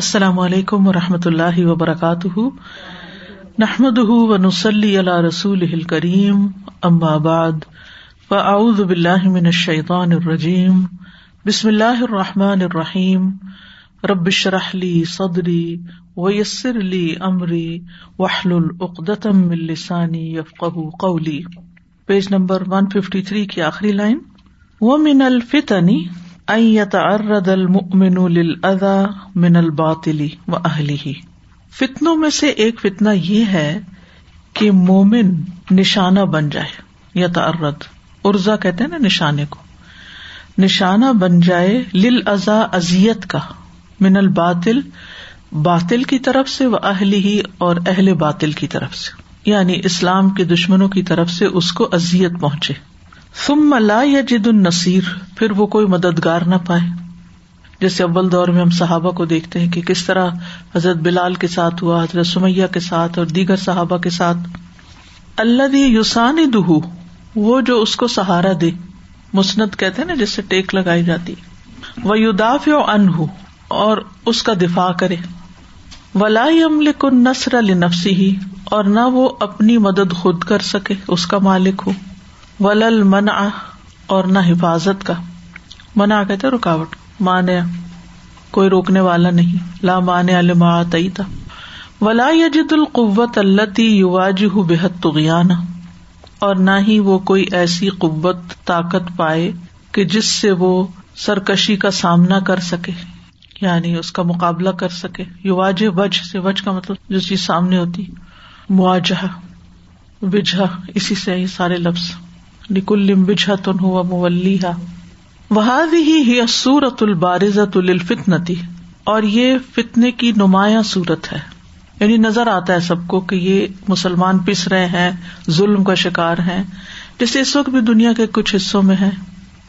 السلام علیکم و رحمۃ اللہ وبرکاتہ۔ نحمد و نسلی اللہ رسول کریم بعد، فاعوذ باللہ من الشیطان الرجیم۔ بسم اللہ الرحمٰن الرحیم۔ ربش رحلی صدری ویسر علی عمری وحل العقدم السانی یفق قولی۔ Page number one fifty three کی آخری لائن۔ وہ من الفتنی ارد المن للأذى من الباطلی و اہلی فتنوں میں سے ایک فتنا یہ ہے کہ مومن نشانہ بن جائے یا ترد ارزا کہتے نا نشانے کو۔ نشانہ بن جائے لل ازا ازیت کا، من الباطل باطل کی طرف سے وہ اہلی ہی اور اہل باطل کی طرف سے۔ یعنی اسلام کے دشمنوں کی طرف سے اس کو ازیت پہنچے۔ ثم ملا یا جد النصیر، پھر وہ کوئی مددگار نہ پائے۔ جیسے اول دور میں ہم صحابہ کو دیکھتے ہیں کہ کس طرح حضرت بلال کے ساتھ ہوا، حضرت سمیہ کے ساتھ اور دیگر صحابہ کے ساتھ۔ اللہ یوسان دہ وہ جو اس کو سہارا دے۔ مسنت کہتے نا، جس سے ٹیک لگائی جاتی۔ وہ یوداف ان اور اس کا دفاع کرے۔ ولا عمل کو نسر النفسی ہی اور نہ وہ اپنی مدد خود کر سکے، اس کا مالک ہو۔ ولل منع اور نہ حفاظت کا۔ منع کہتے رکاوٹ۔ مانے کوئی روکنے والا نہیں۔ لا مانے تئی تھا ولا یجد القوت اللہ یواج بےحد تغیانہ اور نہ ہی وہ کوئی ایسی قوت، طاقت پائے کہ جس سے وہ سرکشی کا سامنا کر سکے۔ یعنی اس کا مقابلہ کر سکے۔ یواج وج سے۔ وج کا مطلب جو چیز سامنے ہوتی۔ مواجہ وجہ اسی سے یہ سارے لفظ۔ نکل بجہ تن ہوا مولیحا وہاد ہی سورت البارزت الفتنتی اور یہ فتنے کی نمایاں صورت ہے۔ یعنی نظر آتا ہے سب کو کہ یہ مسلمان پس رہے ہیں، ظلم کا شکار ہے جیسے اس وقت بھی دنیا کے کچھ حصوں میں ہے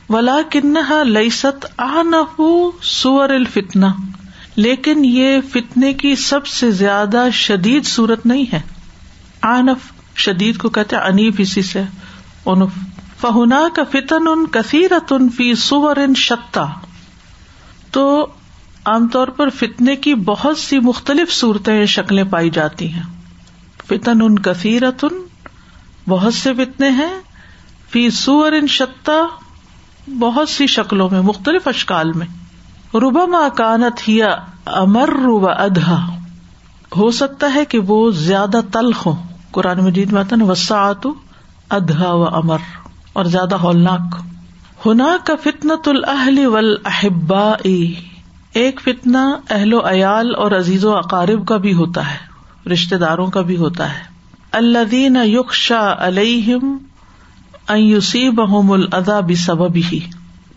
ولا کنہا لئیست آ نہ سور الفتنا لیکن یہ فتنے کی سب سے زیادہ شدید صورت نہیں ہے۔ آنف شدید کو کہتے انیف اسی سے، انف۔ فہنا کا فتن ان کثیرت ان فی سور ان شتا تو عام طور پر فتنے کی بہت سی مختلف صورتیں شکلیں پائی جاتی ہیں۔ فتن ان کثیرت ان بہت سے فتنے ہیں۔ فی سور ان شتا بہت سی شکلوں میں، مختلف اشکال میں۔ روبا مکانت ہی امر روبا ادہ ہو سکتا ہے کہ وہ زیادہ تلخ ہو قرآن مجید میں آتا نا وسعت ادہ و امر اور زیادہ ہولناک۔ ہونا کا فتنت الحل ول احبا ایک فتنا اہل و عیال اور عزیز و اقارب کا بھی ہوتا ہے رشتے داروں کا بھی ہوتا ہے۔ اللہ دین یقشا علیہم ایوسی بحم الدا بھی سبب ہی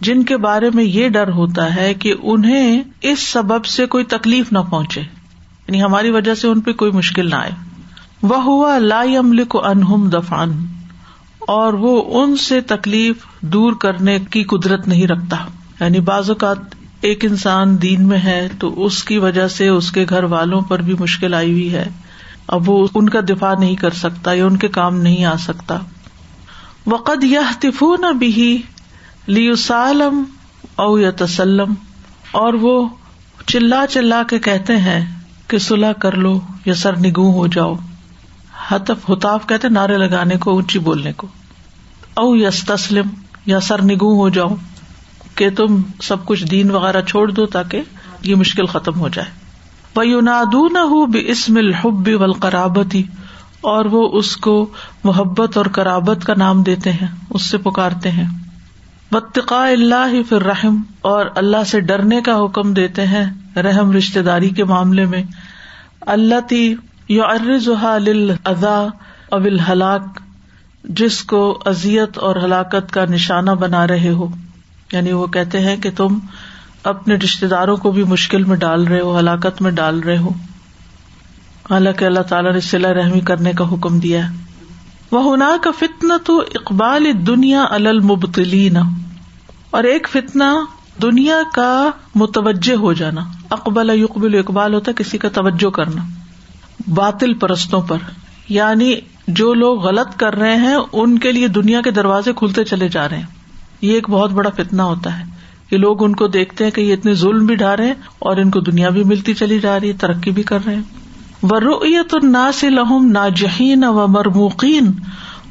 جن کے بارے میں یہ ڈر ہوتا ہے کہ انہیں اس سبب سے کوئی تکلیف نہ پہنچے یعنی ہماری وجہ سے ان پہ کوئی مشکل نہ آئے۔ وہ ہوا لا عمل کو انہم دفان اور وہ ان سے تکلیف دور کرنے کی قدرت نہیں رکھتا۔ یعنی بعض اوقات ایک انسان دین میں ہے تو اس کی وجہ سے اس کے گھر والوں پر بھی مشکل آئی ہوئی ہے۔ اب وہ ان کا دفاع نہیں کر سکتا یا ان کے کام نہیں آ سکتا۔ وقد یہ تفو نہ بھی لیسالم او یا تسلم اور وہ چلا چلا کے کہتے ہیں کہ سلاح کر لو یا سر نگو ہو جاؤ۔ حتف حتاف کہتے نعرے لگانے کو، اونچی بولنے کو۔ او یس تسلم یا سر نگو ہو جاؤ کہ تم سب کچھ دین وغیرہ چھوڑ دو تاکہ یہ مشکل ختم ہو جائے۔ وہ نہ ہو بے اسم الحب و قرابتی اور وہ اس کو محبت اور کرابت کا نام دیتے ہیں، اس سے پکارتے ہیں۔ بتقاء اللہ پھر رحم اور اللہ سے ڈرنے کا حکم دیتے ہیں رحم رشتے داری کے معاملے میں۔ اللہ تی یو ارزا لزا ابل ہلاک جس کو ازیت اور ہلاکت کا نشانہ بنا رہے ہو۔ یعنی وہ کہتے ہیں کہ تم اپنے رشتے داروں کو بھی مشکل میں ڈال رہے ہو، ہلاکت میں ڈال رہے ہو۔ حالانکہ اللہ تعالیٰ نے صلاح رحمی کرنے کا حکم دیا ہے۔ وہ ہنا کا فتنا تو اقبال دنیا المبتلین اور ایک فتنا دنیا کا متوجہ ہو جانا۔ اقبال یقبل اقبال ہوتا کسی کا توجہ کرنا۔ باطل پرستوں پر۔ یعنی جو لوگ غلط کر رہے ہیں، ان کے لیے دنیا کے دروازے کھلتے چلے جا رہے ہیں۔ یہ ایک بہت بڑا فتنا ہوتا ہے کہ لوگ ان کو دیکھتے ہیں کہ یہ اتنے ظلم بھی ڈھا رہے ہیں اور ان کو دنیا بھی ملتی چلی جا رہی ہے، ترقی بھی کر رہے ہیں۔ ورعیت الناس لہم ناجحین و مرموقین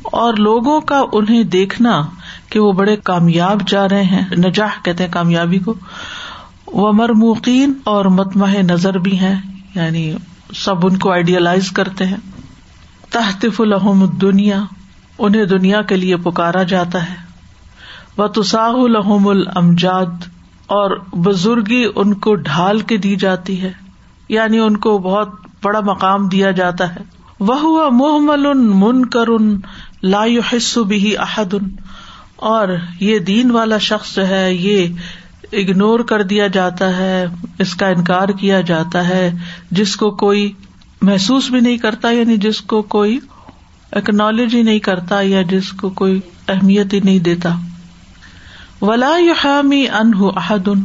اور لوگوں کا انہیں دیکھنا کہ وہ بڑے کامیاب جا رہے ہیں۔ نجاح کہتے ہیں کامیابی کو۔ وہ مرموقین اور متمح نظر بھی ہیں یعنی سب ان کو آئیڈیالائز کرتے ہیں۔ تحتف الحم دنیا انہیں دنیا کے لیے پکارا جاتا ہے۔ وہ تساہ الحم الامجاد اور بزرگی ان کو ڈھال کے دی جاتی ہے۔ یعنی ان کو بہت بڑا مقام دیا جاتا ہے۔ وہ محمل ان من کر ان لا حصو بھی احد ان اور یہ دین والا شخص جو ہے، یہ اگنور کر دیا جاتا ہے، اس کا انکار کیا جاتا ہے۔ جس کو کوئی محسوس بھی نہیں کرتا یعنی جس کو کوئی اکنالج ہی نہیں کرتا یا جس کو کوئی اہمیت ہی نہیں دیتا۔ ولا حامی ان احد ان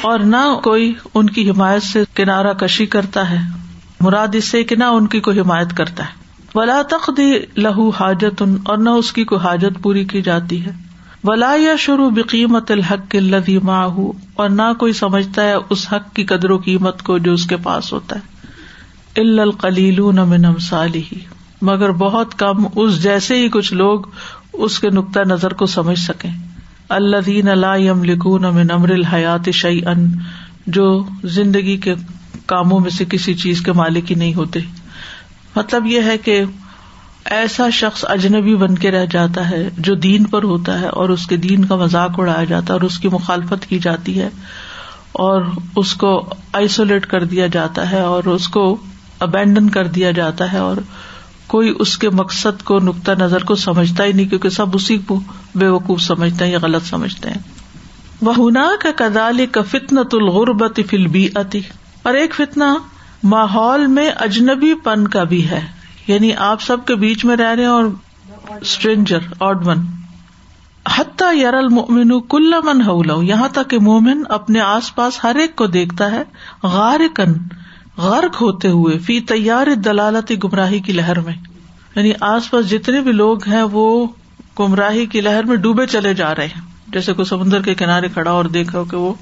اور نہ کوئی ان کی حمایت سے کنارا کشی کرتا ہے۔ مراد اس سے کہ نہ ان کی کوئی حمایت کرتا ہے۔ ولا تخدی لہو حاجت ان اور نہ اس کی کوئی حاجت پوری کی جاتی ہے۔ ولا یا شروع بقیمت الحق کے لدی ماہ اور نہ کوئی سمجھتا ہے اس حق کی قدر و قیمت کو جو اس کے پاس ہوتا ہے۔ القلیل من امثال مگر بہت کم اس جیسے ہی کچھ لوگ اس کے نقطۂ نظر کو سمجھ سکیں۔ اللہ دین اللہ لکون من امر الحیات شعی ان جو زندگی کے کاموں میں سے کسی چیز کے مالک ہی نہیں ہوتے۔ مطلب یہ ہے کہ ایسا شخص اجنبی بن کے رہ جاتا ہے جو دین پر ہوتا ہے اور اس کے دین کا مذاق اڑایا جاتا ہے اور اس کی مخالفت کی جاتی ہے اور اس کو آئسولیٹ کر دیا جاتا ہے اور اس کو ابینڈن کر دیا جاتا ہے اور کوئی اس کے مقصد کو نقطۂ نظر کو سمجھتا ہی نہیں کیونکہ سب اسی کو بے وقوف سمجھتے ہیں یا غلط سمجھتے ہیں۔ وہ ہنا کا کدال کا فتن الغربت فلبی اتی اور ایک فتنا ماحول میں اجنبی پن کا بھی ہے۔ یعنی آپ سب کے بیچ میں رہ رہے اور اسٹرینجر، آڈ ون۔ حتیٰ یار المن کل من ہو یہاں تک کہ مومن اپنے آس پاس ہر ایک کو دیکھتا ہے غار کن غرق ہوتے ہوئے فی تیار دلالتی گمراہی کی لہر میں۔ یعنی آس پاس جتنے بھی لوگ ہیں وہ گمراہی کی لہر میں ڈوبے چلے جا رہے ہیں۔ جیسے کوئی سمندر کے کنارے کھڑا اور دیکھا کہ وہ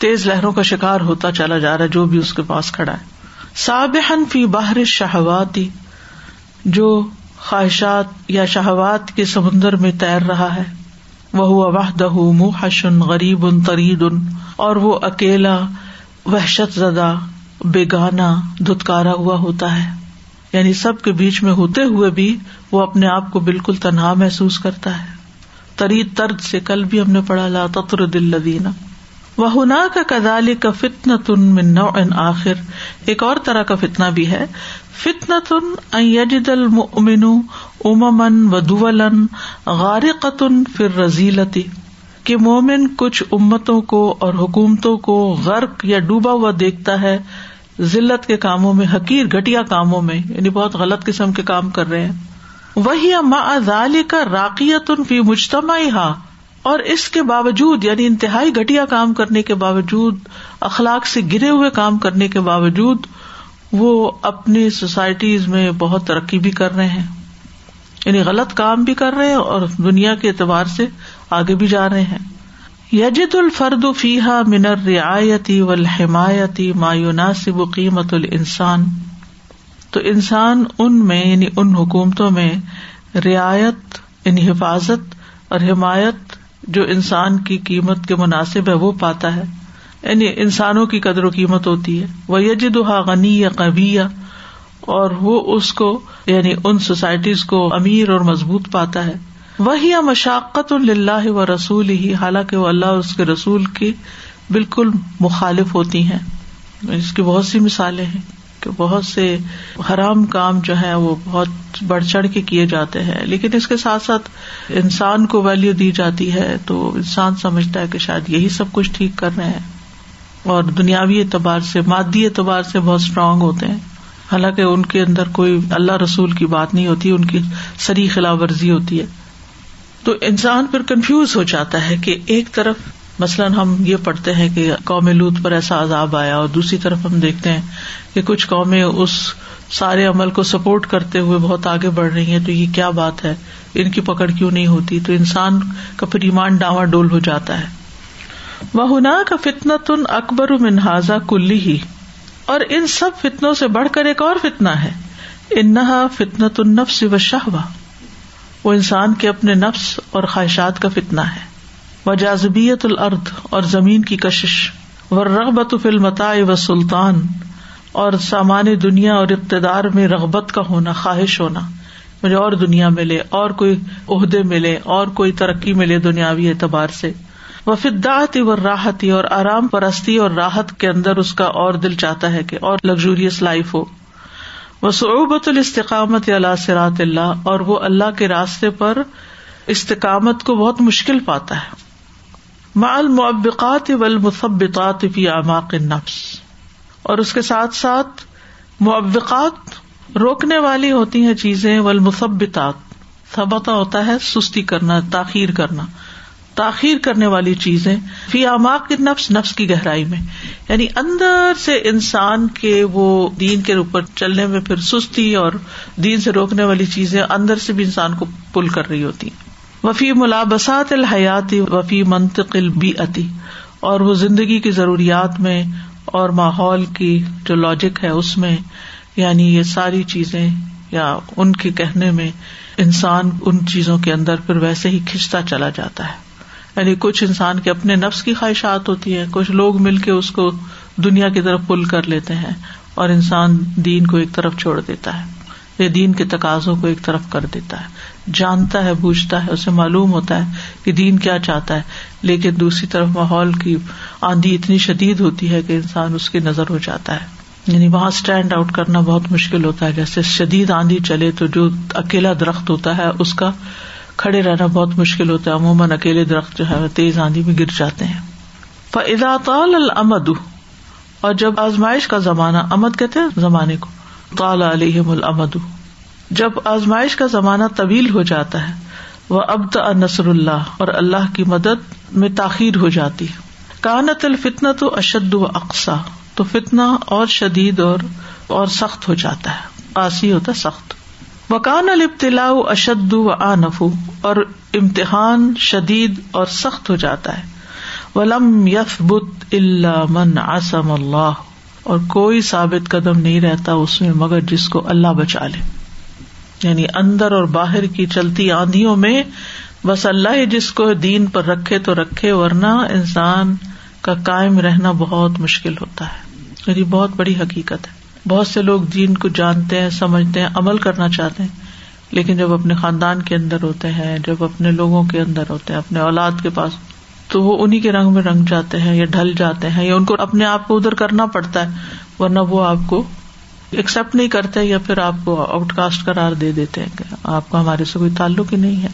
تیز لہروں کا شکار ہوتا چلا جا رہا ہے، جو بھی اس کے پاس کھڑا ہے۔ سابحن فی باہر شہواتی جو خواہشات یا شہوات کے سمندر میں تیر رہا ہے۔ وہ واہدہ حشن غریب ان ترید ان اور وہ اکیلا وحشت زدہ بےگانا دھتکارا ہوا ہوتا ہے۔ یعنی سب کے بیچ میں ہوتے ہوئے بھی وہ اپنے آپ کو بالکل تنہا محسوس کرتا ہے۔ تری ترد سے کل بھی ہم نے پڑھا، لا تطر دل لدینہ وہ ہنا کا کدال کا فتن تن من ان آخر۔ ایک اور طرح کا فتنا بھی ہے۔ فتن تن یجد المن امن و دولن غار قطن پھر رزیلتی کہ مومن کچھ امتوں کو اور حکومتوں کو غرق یا ڈوبا ہوا دیکھتا ہے ضلعت کے کاموں میں، حقیر گٹیا کاموں میں یعنی بہت غلط قسم کے کام کر رہے ہیں۔ وہی ذالی کا راکیت ان فی مجتمع اور اس کے باوجود یعنی انتہائی گٹیا کام کرنے کے باوجود، اخلاق سے گرے ہوئے کام کرنے کے باوجود وہ اپنی سوسائٹیز میں بہت ترقی بھی کر رہے ہیں۔ یعنی غلط کام بھی کر رہے ہیں اور دنیا کے اعتبار سے آگے بھی جا رہے ہیں۔ یجد الفرد فیحا منر رعایتی و الحمایتی مایوناسب قیمت الانسان۔ تو انسان ان میں یعنی ان حکومتوں میں رعایت یعنی حفاظت اور حمایت جو انسان کی قیمت کے مناسب ہے وہ پاتا ہے۔ یعنی انسانوں کی قدر و قیمت ہوتی ہے۔ وہ یجدہ غنی یا قبی اور وہ اس کو یعنی ان سوسائٹیز کو امیر اور مضبوط پاتا ہے۔ وہی مشقت اللہ و رسول ہی حالانکہ وہ اللہ اور اس کے رسول کی بالکل مخالف ہوتی ہیں۔ اس کی بہت سی مثالیں ہیں کہ بہت سے حرام کام جو ہے وہ بہت بڑھ چڑھ کے کیے جاتے ہیں۔ لیکن اس کے ساتھ ساتھ انسان کو ویلو دی جاتی ہے، تو انسان سمجھتا ہے کہ شاید یہی سب کچھ ٹھیک کر رہے ہیں۔ اور دنیاوی اعتبار سے، مادی اعتبار سے بہت اسٹرانگ ہوتے ہیں۔ حالانکہ ان کے اندر کوئی اللہ رسول کی بات نہیں ہوتی، ان کی سری خلاف ورزی ہوتی ہے۔ تو انسان پھر کنفیوز ہو جاتا ہے کہ ایک طرف مثلاً ہم یہ پڑھتے ہیں کہ قوم لوت پر ایسا عذاب آیا، اور دوسری طرف ہم دیکھتے ہیں کہ کچھ قومیں اس سارے عمل کو سپورٹ کرتے ہوئے بہت آگے بڑھ رہی ہیں، تو یہ کیا بات ہے؟ ان کی پکڑ کیوں نہیں ہوتی؟ تو انسان کا پھر ایمان ڈاواں ڈول ہو جاتا ہے۔ وہ کا فتنا تن اکبر منہازا کلی ہی اور ان سب فتنوں سے بڑھ کر ایک اور فتنا ہے۔ انہا فتنا نفس و شہوا وہ انسان کے اپنے نفس اور خواہشات کا فتنا ہے۔ وہ جازبیت الرد اور زمین کی کشش۔ و رغبت فلمتا و سلطان اور سامان دنیا اور اقتدار میں رغبت کا ہونا، خواہش ہونا۔ مجھے اور دنیا ملے، اور کوئی عہدے ملے، اور کوئی ترقی ملے دنیاوی اعتبار سے۔ وفدات و راحتی اور آرام پرستی اور راحت کے اندر اس کا اور دل چاہتا ہے کہ اور لگژریس لائف ہو۔ وہ صعوبت الاستقامت اللہ سرات اللہ، اور وہ اللہ کے راستے پر استقامت کو بہت مشکل پاتا ہے۔ مال معبقات والمثبطات فی اعماق النفس۔ اور اس کے ساتھ ساتھ معبقات روکنے والی ہوتی ہیں چیزیں، والمثبطات۔ ثبتا ہوتا ہے، سستی کرنا، تاخیر کرنا۔ تاخیر کرنے والی چیزیں، فی اماق کی نفس نفس کی گہرائی میں۔ یعنی اندر سے انسان کے وہ دین کے اوپر چلنے میں پھر سستی اور دین سے روکنے والی چیزیں اندر سے بھی انسان کو پل کر رہی ہوتی وفی ملابسات الحیاتی، وفی منطق البی اتی اور وہ زندگی کی ضروریات میں اور ماحول کی جو لاجک ہے، اس میں یعنی یہ ساری چیزیں یا ان کے کہنے میں انسان ان چیزوں کے اندر پھر ویسے ہی کھنچتا چلا جاتا ہے۔ یعنی کچھ انسان کے اپنے نفس کی خواہشات ہوتی ہیں، کچھ لوگ مل کے اس کو دنیا کی طرف پل کر لیتے ہیں اور انسان دین کو ایک طرف چھوڑ دیتا ہے، یا دین کے تقاضوں کو ایک طرف کر دیتا ہے۔ جانتا ہے، بوجھتا ہے، اسے معلوم ہوتا ہے کہ دین کیا چاہتا ہے، لیکن دوسری طرف ماحول کی آندھی اتنی شدید ہوتی ہے کہ انسان اس کی نظر ہو جاتا ہے۔ یعنی وہاں اسٹینڈ آؤٹ کرنا بہت مشکل ہوتا ہے۔ جیسے شدید آندھی چلے تو جو اکیلا درخت ہوتا ہے، اس کا کھڑے رہنا بہت مشکل ہوتا ہے، عموماً اکیلے درخت جو ہے تیز آندھی میں گر جاتے ہیں۔ فضا طال المد اور جب آزمائش کا زمانہ، امد کہتے ہیں زمانے کو، طال علیہ المد جب آزمائش کا زمانہ طویل ہو جاتا ہے وہ ابد نصر اللہ اور اللہ کی مدد میں تاخیر ہو جاتی کانت الفتنا تو اشد و اقسا تو فتنا اور شدید اور اور سخت ہو جاتا ہے۔ قاسی ہوتا ہے، سخت۔ وکان البتلا اشد و آنف، اور امتحان شدید اور سخت ہو جاتا ہے۔ ولم یف بت اللہ من آسم اللہ، اور کوئی ثابت قدم نہیں رہتا اس میں مگر جس کو اللہ بچا لے۔ یعنی اندر اور باہر کی چلتی آندھیوں میں بس اللہ ہی جس کو دین پر رکھے تو رکھے، ورنہ انسان کا کائم رہنا بہت مشکل ہوتا ہے۔ یعنی بہت بڑی حقیقت ہے۔ بہت سے لوگ دین کو جانتے ہیں، سمجھتے ہیں، عمل کرنا چاہتے ہیں۔ لیکن جب اپنے خاندان کے اندر ہوتے ہیں، جب اپنے لوگوں کے اندر ہوتے ہیں، اپنے اولاد کے پاس، تو وہ انہیں کے رنگ میں رنگ جاتے ہیں یا ڈھل جاتے ہیں یا ان کو اپنے آپ کو ادھر کرنا پڑتا ہے، ورنہ وہ آپ کو ایکسپٹ نہیں کرتے یا پھر آپ کو آؤٹ کاسٹ کرار دے دیتے ہیں کہ آپ کو ہمارے سے کوئی تعلق ہی نہیں ہے۔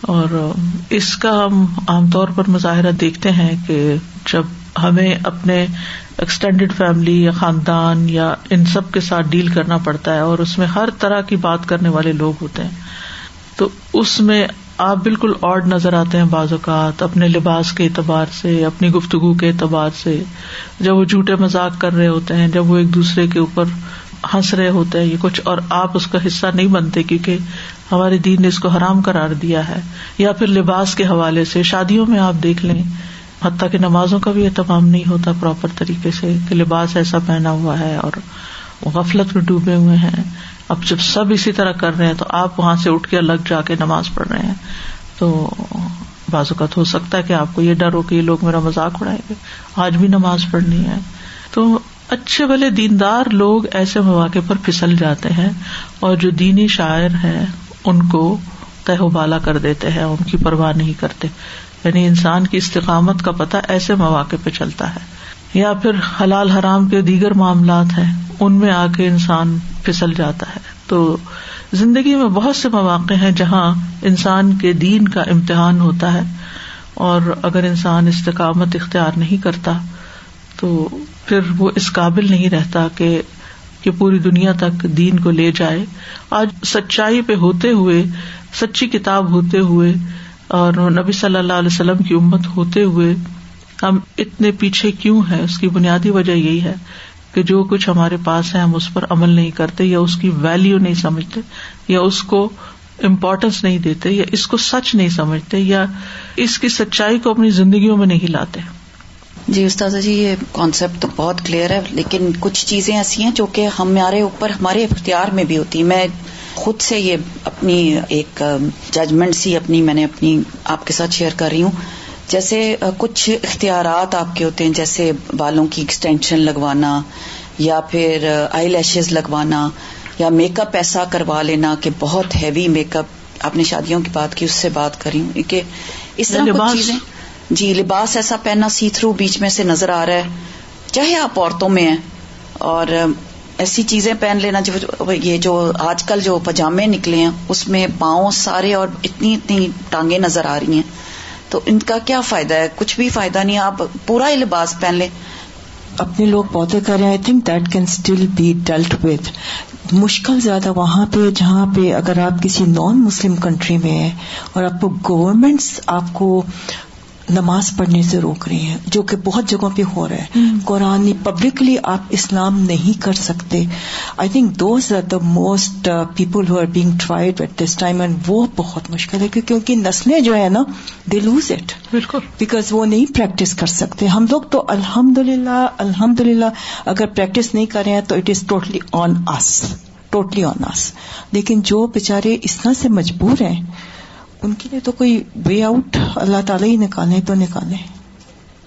اور اس کا ہم عام طور پر مظاہرہ دیکھتے ہیں کہ جب ہمیں اپنے ایکسٹینڈیڈ فیملی یا خاندان یا ان سب کے ساتھ ڈیل کرنا پڑتا ہے اور اس میں ہر طرح کی بات کرنے والے لوگ ہوتے ہیں۔ تو اس میں آپ بالکل آڈ نظر آتے ہیں بعض اوقات اپنے لباس کے اعتبار سے، اپنی گفتگو کے اعتبار سے۔ جب وہ جھوٹے مذاق کر رہے ہوتے ہیں، جب وہ ایک دوسرے کے اوپر ہنس رہے ہوتے ہیں، یہ کچھ اور آپ اس کا حصہ نہیں بنتے کیونکہ ہمارے دین نے اس کو حرام کرار دیا ہے۔ یا پھر لباس کے حوالے سے شادیوں میں آپ دیکھ لیں حتیٰ کہ نمازوں کا بھی اہتمام نہیں ہوتا پراپر طریقے سے کہ لباس ایسا پہنا ہوا ہے اور غفلت میں ڈوبے ہوئے ہیں۔ اب جب سب اسی طرح کر رہے ہیں تو آپ وہاں سے اٹھ کے الگ جا کے نماز پڑھ رہے ہیں۔ تو بعض اوقات ہو سکتا ہے کہ آپ کو یہ ڈر ہو کہ یہ لوگ میرا مذاق اڑائیں گے۔ آج بھی نماز پڑھنی ہے۔ تو اچھے بلے دیندار لوگ ایسے مواقع پر پھسل جاتے ہیں اور جو دینی شاعر ہیں ان کو تہ بالا کر دیتے ہیں، ان کی پرواہ نہیں کرتے۔ یعنی انسان کی استقامت کا پتہ ایسے مواقع پہ چلتا ہے، یا پھر حلال حرام کے دیگر معاملات ہیں، ان میں آ کے انسان پھسل جاتا ہے۔ تو زندگی میں بہت سے مواقع ہیں جہاں انسان کے دین کا امتحان ہوتا ہے اور اگر انسان استقامت اختیار نہیں کرتا تو پھر وہ اس قابل نہیں رہتا کہ کہ پوری دنیا تک دین کو لے جائے۔ آج سچائی پہ ہوتے ہوئے، سچی کتاب ہوتے ہوئے اور نبی صلی اللہ علیہ وسلم کی امت ہوتے ہوئے ہم اتنے پیچھے کیوں ہے اس کی بنیادی وجہ یہی ہے کہ جو کچھ ہمارے پاس ہے، ہم اس پر عمل نہیں کرتے، یا اس کی ویلو نہیں سمجھتے، یا اس کو امپورٹینس نہیں دیتے، یا اس کو سچ نہیں سمجھتے، یا اس کی سچائی کو اپنی زندگیوں میں نہیں لاتے۔ جی استاذہ جی یہ کانسیپٹ تو بہت کلیئر ہے، لیکن کچھ چیزیں ایسی ہیں جو کہ ہمارے اوپر، ہمارے اختیار میں بھی ہوتی میں خود سے یہ اپنی ایک ججمنٹ سی اپنی میں نے اپنی آپ کے ساتھ شیئر کر رہی ہوں۔ جیسے کچھ اختیارات آپ کے ہوتے ہیں جیسے بالوں کی ایکسٹینشن لگوانا یا پھر آئی لیشز لگوانا یا میک اپ ایسا کروا لینا کہ بہت ہیوی میک اپ آپ نے شادیوں کی بات کی اس سے بات کری ہوں کہ اس طرح چیزیں جی لباس ایسا پہننا سی تھرو بیچ میں سے نظر آ رہا ہے چاہے آپ عورتوں میں ہیں اور ایسی چیزیں پہن لینا جو یہ جو آج کل جو پجامے نکلے ہیں، اس میں پاؤں سارے اور اتنی اتنی ٹانگیں نظر آ رہی ہیں۔ تو ان کا کیا فائدہ ہے؟ کچھ بھی فائدہ نہیں، آپ پورا ہی لباس پہن لیں۔ اپنے لوگ پودے کریں I think that can still be deleted with مشکل زیادہ وہاں پہ، جہاں پہ اگر آپ کسی نان مسلم کنٹری میں ہیں اور آپ کو گورمنٹس آپ کو نماز پڑھنے سے روک رہی ہیں جو کہ بہت جگہوں پہ ہو رہا ہے۔ قرآن پبلکلی آپ اسلام نہیں کر سکتے۔ I think those are the most people who are being tried at this time and وہ بہت مشکل ہے کیونکہ نسلیں جو ہے نا دے لوز اٹ بالکل۔ بیکاز وہ نہیں پریکٹس کر سکتے۔ ہم لوگ تو الحمد للہ الحمد للہ اگر پریکٹس نہیں کر رہے ہیں تو it is totally on us totally on us لیکن جو بےچارے اس طرح سے مجبور ہیں ان کے لیے تو کوئی وے آؤٹ اللہ تعالیٰ ہی نکالے تو نکالے۔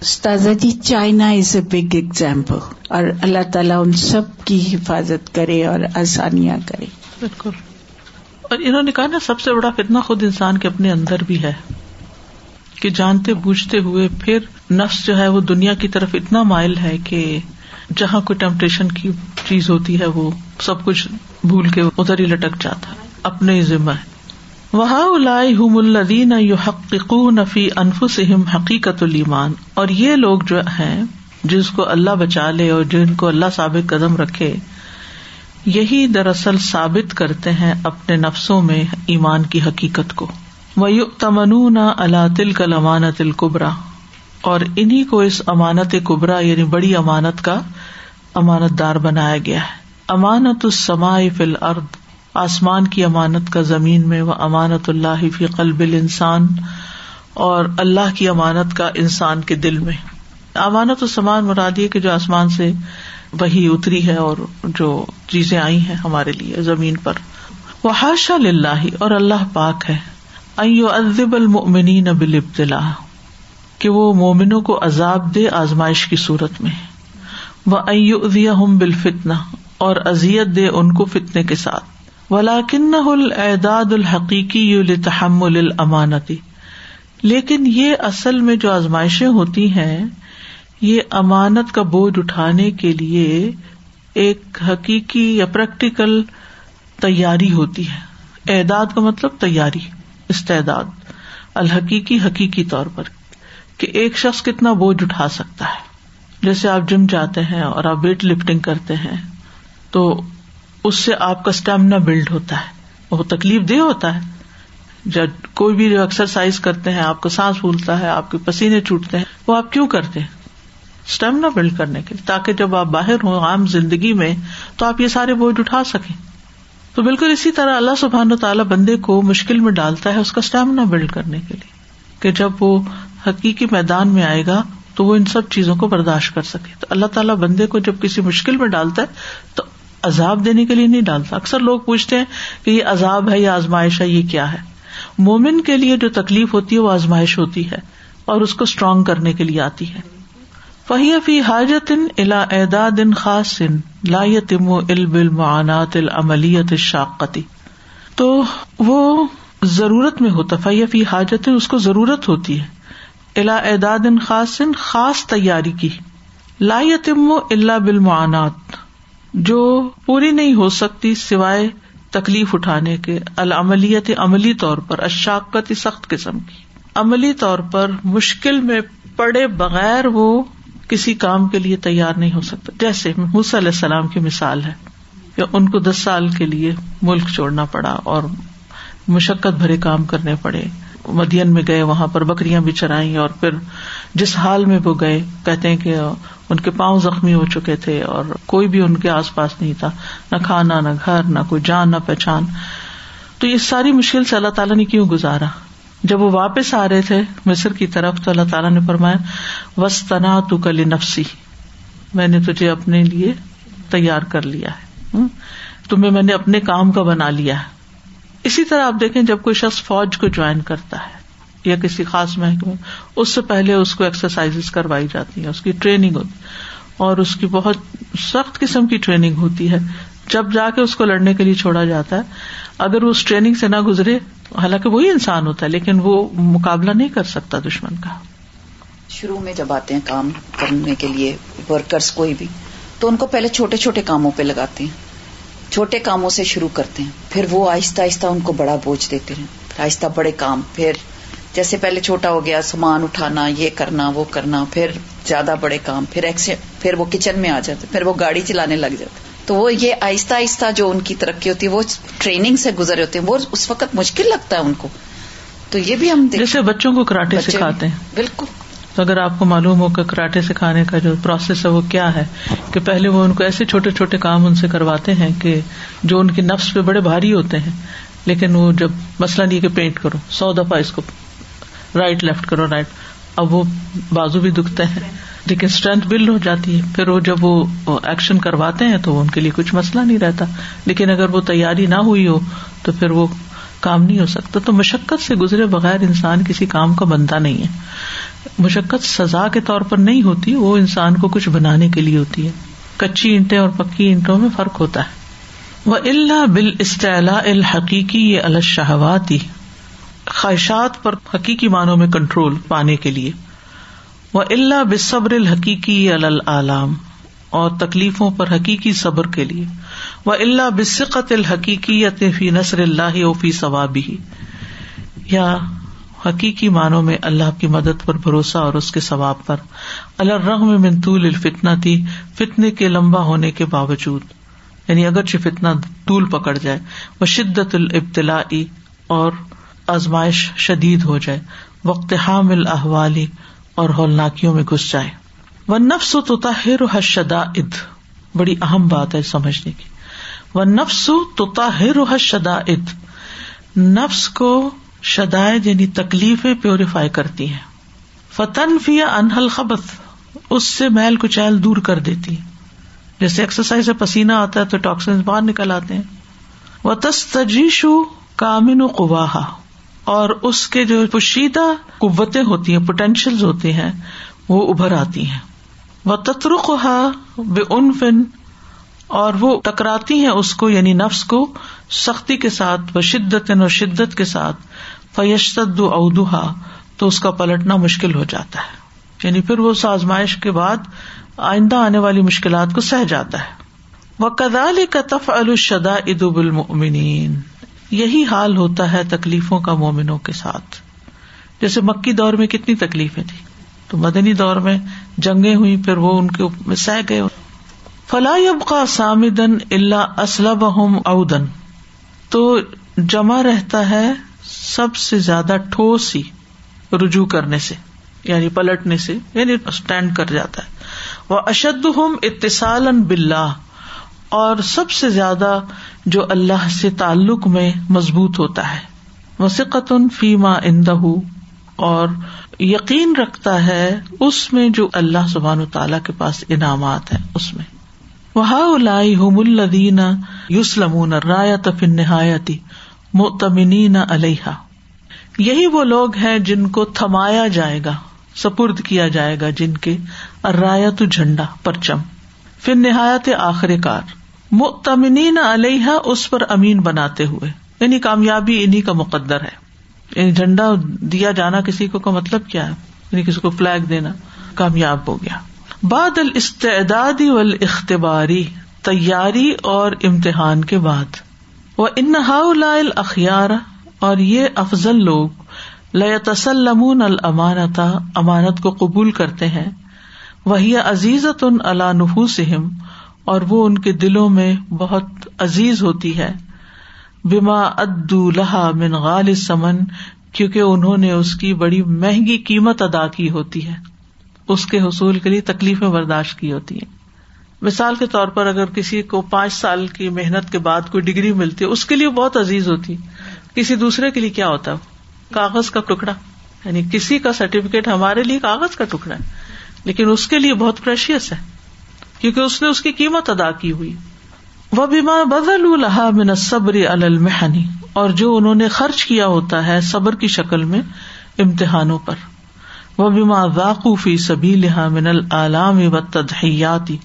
استاذہ جی China is a big example اور اللہ تعالیٰ ان سب کی حفاظت کرے اور آسانیاں کرے۔ بالکل۔ اور انہوں نے کہا نا سب سے بڑا فتنا خود انسان کے اپنے اندر بھی ہے کہ جانتے بوجھتے ہوئے پھر نفس جو ہے وہ دنیا کی طرف اتنا مائل ہے کہ جہاں کوئی ٹیمپٹیشن کی چیز ہوتی ہے وہ سب کچھ بھول کے ادھر ہی لٹک جاتا ہے اپنے ہی ذمہ ہے۔ ہم الدین حقیق نفی انفسم حقیقت المان اور یہ لوگ جو ہیں، جس کو اللہ بچا لے اور جن کو اللہ ثابت قدم رکھے، یہی دراصل ثابت کرتے ہیں اپنے نفسوں میں ایمان کی حقیقت کو۔ وہ تمن اللہ تل کل امانت القبرا اور انہیں کو اس امانت قبرا یعنی بڑی امانت کا امانت دار بنایا گیا ہے۔ امانت السما فل ارد آسمان کی امانت کا زمین میں وہ امانت اللہ فی قلب انسان اور اللہ کی امانت کا انسان کے دل میں۔ امانت السمان مرادی کہ جو آسمان سے وہی اتری ہے اور جو چیزیں آئی ہیں ہمارے لیے زمین پر۔ وہ حاشا لاہ اور اللہ پاک ہے۔ ادب المنی بال ابتلا کہ وہ مومنوں کو عذاب دے آزمائش کی صورت میں۔ وہ ہم بالفتنا اور ازیت دے ان کو فتنے کے ساتھ۔ ولاکن العداد الحقیقی تحمل الامانتی لیکن یہ اصل میں جو آزمائشیں ہوتی ہیں، یہ امانت کا بوجھ اٹھانے کے لیے ایک حقیقی یا پریکٹیکل تیاری ہوتی ہے۔ اعداد کا مطلب تیاری، استعداد، الحقیقی حقیقی طور پر کہ ایک شخص کتنا بوجھ اٹھا سکتا ہے۔ جیسے آپ جم جاتے ہیں اور آپ ویٹ لفٹنگ کرتے ہیں، تو اس سے آپ کا اسٹیمنا بلڈ ہوتا ہے۔ وہ تکلیف دہ ہوتا ہے۔ جب کوئی بھی جو ایکسرسائز کرتے ہیں، آپ کو سانس پھولتا ہے، آپ کے پسینے چھوٹتے ہیں، وہ آپ کیوں کرتے ہیں؟ اسٹیمنا بلڈ کرنے کے لیے۔ تاکہ جب آپ باہر ہوں عام زندگی میں، تو آپ یہ سارے بوجھ اٹھا سکیں۔ تو بالکل اسی طرح اللہ سبحان و تعالیٰ بندے کو مشکل میں ڈالتا ہے اس کا اسٹیمنا بلڈ کرنے کے لیے۔ کہ جب وہ حقیقی میدان میں آئے گا، تو وہ ان سب چیزوں کو برداشت کر سکے۔ تو اللہ تعالیٰ بندے کو جب کسی مشکل میں ڈالتا ہے، تو عذاب دینے کے لیے نہیں ڈالتا۔ اکثر لوگ پوچھتے ہیں کہ یہ عذاب ہے یا آزمائش ہے، یہ کیا ہے؟ مومن کے لیے جو تکلیف ہوتی ہے، وہ آزمائش ہوتی ہے اور اس کو اسٹرانگ کرنے کے لیے آتی ہے۔ فہی فی حاجت الا اعداد خاص لا تم علب المعنات العملیت شاقتی تو وہ ضرورت میں ہوتا فہی فی حاجت اس کو ضرورت ہوتی ہے۔ الا اعداد خاص خاص تیاری کی۔ لا تم اللہ بالمعانات۔ جو پوری نہیں ہو سکتی سوائے تکلیف اٹھانے کے، العملیت عملی طور پر اشاقت سخت قسم کی۔ عملی طور پر مشکل میں پڑے بغیر وہ کسی کام کے لیے تیار نہیں ہو سکتا۔ جیسے حس علیہ السلام کی مثال ہے کہ ان کو دس سال کے لیے ملک چھوڑنا پڑا اور مشقت بھرے کام کرنے پڑے۔ مدین میں گئے، وہاں پر بکریاں بھی چرائی اور پھر جس حال میں وہ گئے، کہتے ہیں کہ ان کے پاؤں زخمی ہو چکے تھے اور کوئی بھی ان کے آس پاس نہیں تھا، نہ کھانا، نہ گھر، نہ کوئی جان، نہ پہچان۔ تو یہ ساری مشکل سے اللہ تعالیٰ نے کیوں گزارا؟ جب وہ واپس آ رہے تھے مصر کی طرف تو اللہ تعالیٰ نے فرمایا وس تنا تو کلی نفسی میں نے تجھے اپنے لیے تیار کر لیا ہے۔ تمہیں میں نے اپنے کام کا بنا لیا ہے۔ اسی طرح آپ دیکھیں جب کوئی شخص فوج کو جوائن کرتا ہے یا کسی خاص محکمے، اس سے پہلے اس کو ایکسرسائز کروائی جاتی ہے اس کی ٹریننگ ہوتی اور اس کی بہت سخت قسم کی ٹریننگ ہوتی ہے۔ جب جا کے اس کو لڑنے کے لیے چھوڑا جاتا ہے، اگر وہ اس ٹریننگ سے نہ گزرے، حالانکہ وہی انسان ہوتا ہے، لیکن وہ مقابلہ نہیں کر سکتا دشمن کا۔ شروع میں جب آتے ہیں کام کرنے کے لیے ورکرس کوئی بھی، تو ان کو پہلے چھوٹے چھوٹے کاموں پہ لگاتے ہیں۔ چھوٹے کاموں سے شروع کرتے ہیں۔ پھر وہ آہستہ آہستہ ان کو بڑا بوجھ دیتے ہیں۔ آہستہ بڑے کام، پھر جیسے پہلے چھوٹا ہو گیا سامان اٹھانا یہ کرنا وہ کرنا پھر زیادہ بڑے کام پھر پھر وہ کچن میں آ جاتے پھر وہ گاڑی چلانے لگ جاتے۔ تو وہ یہ آہستہ آہستہ جو ان کی ترقی ہوتی ہے وہ ٹریننگ سے گزرے ہوتے ہیں وہ اس وقت مشکل لگتا ہے ان کو۔ تو یہ بھی ہم جیسے بچوں کو کراٹے سکھاتے ہیں۔ بالکل۔ تو اگر آپ کو معلوم ہو کہ کراٹے سکھانے کا جو پروسیس ہے وہ کیا ہے؟ کہ پہلے وہ ان کو ایسے چھوٹے چھوٹے کام ان سے کرواتے ہیں کہ جو ان کے نفس پہ بڑے بھاری ہوتے ہیں لیکن وہ جب مسئلہ نہیں کہ پینٹ کرو سو دفعہ اس کو رائٹ لیفٹ کرو رائٹ اب وہ بازو بھی دکھتے ہیں۔ لیکن اسٹرینتھ بلڈ ہو جاتی ہے۔ پھر وہ جب وہ ایکشن کرواتے ہیں تو ان کے لیے کچھ مسئلہ نہیں رہتا۔ لیکن اگر وہ تیاری نہ ہوئی ہو تو پھر وہ کام نہیں ہو سکتا۔ تو مشقت سے گزرے بغیر انسان کسی کام کا بنتا نہیں ہے۔ مشقت سزا کے طور پر نہیں ہوتی، وہ انسان کو کچھ بنانے کے لیے ہوتی ہے۔ کچی اینٹیں اور پکی اینٹوں میں فرق ہوتا ہے۔ وہ اللہ بال استعلا الحقیقی یہ الشہواتی خواہشات پر حقیقی معنوں میں کنٹرول پانے کے لیے۔ وہ اللہ بصبر الحقیقی العلام اور تکلیفوں پر حقیقی صبر کے لیے۔ وہ اللہ بصقت الحقیقی فی نصر اللہ او فی ثوابی یا حقیقی معنوں میں اللہ کی مدد پر بھروسہ اور اس کے ثواب پر۔ اللہ رغم منطول الفتنا تھی فتنے کے لمبا ہونے کے باوجود۔ یعنی اگرچہ فتنا طول پکڑ جائے۔ وہ شدت الابتلا اور آزمائش شدید ہو جائے، وقت حامل احوالی اور ہولناکیوں میں گھس جائے۔ وہ نفس تو تاہر شدا بڑی اہم بات ہے سمجھنے کی۔ وہ نفس تو تاہر شدا نفس کو شدائد یعنی تکلیفیں پیوریفائی کرتی ہیں۔ فتن فیا انہل خبت اس سے محل کچیل دور کر دیتی جیسے ایکسرسائز سے پسینہ آتا ہے تو ٹاکسن باہر نکل آتے ہیں۔ وہ تس تجیشو کامن و قواہا اور اس کے جو پوشیدہ قوتیں ہوتی ہیں پوٹینشیل ہوتی ہیں، وہ ابھر آتی ہیں۔ وہ تترک بے ان فن اور وہ ٹکراتی ہیں اس کو یعنی نفس کو، سختی کے ساتھ و شدت و شدت کے ساتھ۔ فیشت ادوہا تو اس کا پلٹنا مشکل ہو جاتا ہے۔ یعنی پھر وہ آزمائش کے بعد آئندہ آنے والی مشکلات کو سہ جاتا ہے۔ وہ کدال کا تف الشدا ادب المنین یہی حال ہوتا ہے تکلیفوں کا مومنوں کے ساتھ۔ جیسے مکی دور میں کتنی تکلیفیں تھی تو مدنی دور میں جنگیں ہوئی پھر وہ ان کے سہ گئے۔ فلاح کا سامدن اللہ اسلب اودن تو جمع رہتا ہے سب سے زیادہ ٹھوس ہی رجوع کرنے سے یعنی پلٹنے سے یعنی اسٹینڈ کر جاتا ہے۔ وہ اشد ہم اتصال بلّہ اور سب سے زیادہ جو اللہ سے تعلق میں مضبوط ہوتا ہے۔ وسیقت فیما اندہ اور یقین رکھتا ہے اس میں جو اللہ سبحان تعالی کے پاس انعامات ہیں، اس میں۔ وہ لائی الدین یوسلم رایہ تفن نہایتی متمنین علیہ یہی وہ لوگ ہیں جن کو تھمایا جائے گا، سپرد کیا جائے گا، جن کے رایت جھنڈا، پرچم۔ پھر نہایت آخر کار۔ متمنین علیہ اس پر امین بناتے ہوئے۔ یعنی کامیابی انہیں کا مقدر ہے۔ یعنی جھنڈا دیا جانا کسی کو کا مطلب کیا ہے؟ یعنی کسی کو فلیگ دینا کامیاب ہو گیا۔ بعد الاستعدادی والاختباری، تیاری اور امتحان کے بعد۔ وہ انہا اخیار اور یہ افضل لوگ لسلم الامانتا امانت کو قبول کرتے ہیں۔ وہی عزیزت ان اللہ نحوسم اور وہ ان کے دلوں میں بہت عزیز ہوتی ہے۔ بما ادو لہا من غال سمن کیونکہ انہوں نے اس کی بڑی مہنگی قیمت ادا کی ہوتی ہے۔ اس کے حصول کے لیے تکلیفیں برداشت کی ہوتی ہیں۔ مثال کے طور پر اگر کسی کو پانچ سال کی محنت کے بعد کوئی ڈگری ملتی ہے اس کے لیے بہت عزیز ہوتی۔ کسی دوسرے کے لیے کیا ہوتا؟ ہے کاغذ کا ٹکڑا۔ یعنی کسی کا سرٹیفکیٹ ہمارے لیے کاغذ کا ٹکڑا ہے، لیکن اس کے لیے بہت پریشیس ہے۔ کیونکہ اس نے اس کی قیمت ادا کی ہوئی۔ وہ بیما بدل الحا من صبر المحنی اور جو انہوں نے خرچ کیا ہوتا ہے صبر کی شکل میں امتحانوں پر۔ وہ بیما ذاقوفی سبھی لہا من العلام و تدحیاتی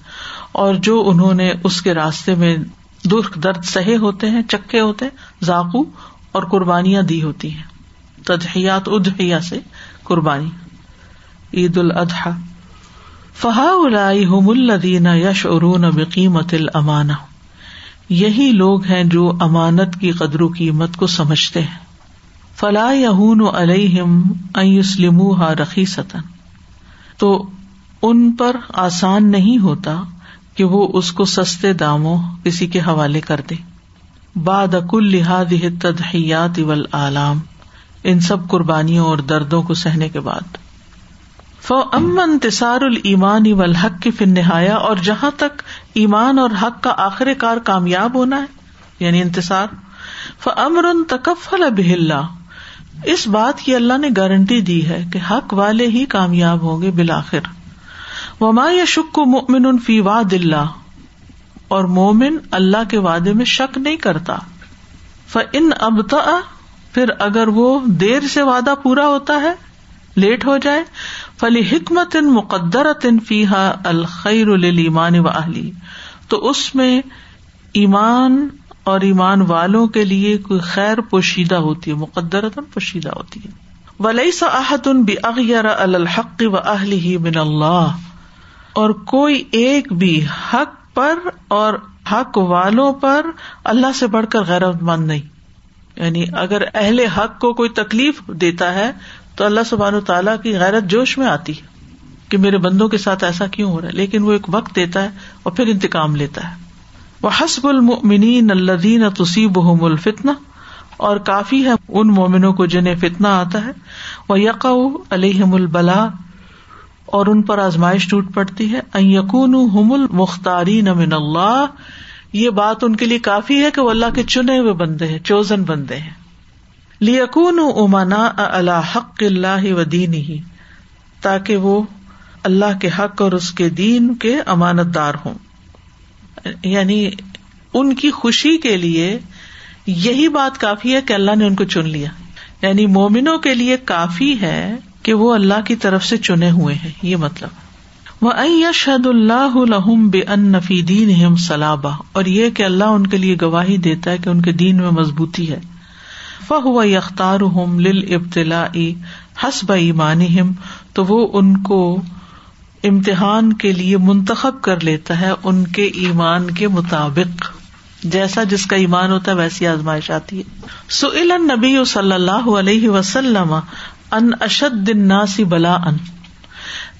اور جو انہوں نے اس کے راستے میں دکھ درد سہے ہوتے ہیں چکے ہوتے ہیں، ذاقو اور قربانیاں دی ہوتی ہیں۔ تدحیات ادحیا سے قربانی۔ عید الاضحی۔ فہا ہم الدین یش ارون بقیمت الامانہ۔ یہی لوگ ہیں جو امانت کی قدر و قیمت کو سمجھتے ہیں۔ فلاح یون علیہم اسلم رقی ستن تو ان پر آسان نہیں ہوتا کہ وہ اس کو سستے داموں کسی کے حوالے کر دے۔ باد اکل لحاظ تدحیات اول عالام ان سب قربانیوں اور دردوں کو سہنے کے بعد۔ فو ام انتصار المان اول حق کی فن نہایا اور جہاں تک ایمان اور حق کا آخر کار کامیاب ہونا ہے یعنی انتصار ف امر تکفل اب اس بات کی اللہ نے گارنٹی دی ہے کہ حق والے ہی کامیاب ہوں گے بالآخر۔ وما یا شک مومن فی واد اللہ اور مومن اللہ کے وعدے میں شک نہیں کرتا۔ ف ان ابتا پھر اگر وہ دیر سے وعدہ پورا ہوتا ہے، لیٹ ہو جائے۔ فلی حکمت ان مقدر ان فیحا الخیر المان و اہلی تو اس میں ایمان اور ایمان والوں کے لیے کوئی خیر پوشیدہ ہوتی ہے مقدرتن پوشیدہ ہوتی ہے۔ ولی ساحت ان اغیر الحق و اہلی ہی من اللہ اور کوئی ایک بھی حق پر اور حق والوں پر اللہ سے بڑھ کر غیر مند نہیں۔ یعنی اگر اہل حق کو کوئی تکلیف دیتا ہے تو اللہ سبحان و تعالیٰ کی غیرت جوش میں آتی ہے کہ میرے بندوں کے ساتھ ایسا کیوں ہو رہا ہے؟ لیکن وہ ایک وقت دیتا ہے اور پھر انتقام لیتا ہے۔ وہ حسب المنین الدین تصیب الفتنا اور کافی ہے ان مومنوں کو جنہیں فتنا آتا ہے۔ وہ یق علیہم البلا اور ان پر آزمائش ٹوٹ پڑتی ہے۔ یقون ہم المختاری من اللہ یہ بات ان کے لیے کافی ہے کہ وہ اللہ کے چنے ہوئے بندے ہیں، چوزن بندے ہیں۔ لیکن امانا اللہ حق اللہ و دین ہی تاکہ وہ اللہ کے حق اور اس کے دین کے امانت دار ہوں۔ یعنی ان کی خوشی کے لیے یہی بات کافی ہے کہ اللہ نے ان کو چن لیا۔ یعنی مومنوں کے لیے کافی ہے کہ وہ اللہ کی طرف سے چنے ہوئے ہیں، یہ مطلب۔ وہ شد اللہ الحم بے ان نفی دین صلابہ اور یہ کہ اللہ ان کے لیے گواہی دیتا ہے کہ ان کے دین میں مضبوطی ہے۔ فہو یختار ہم لل ابتلا حسب ایمان تو وہ ان کو امتحان کے لیے منتخب کر لیتا ہے ان کے ایمان کے مطابق۔ جیسا جس کا ایمان ہوتا ہے ویسی آزمائش آتی ہے۔ سئل نبی صلی اللہ علیہ وسلم ان اشد الناس بلا ان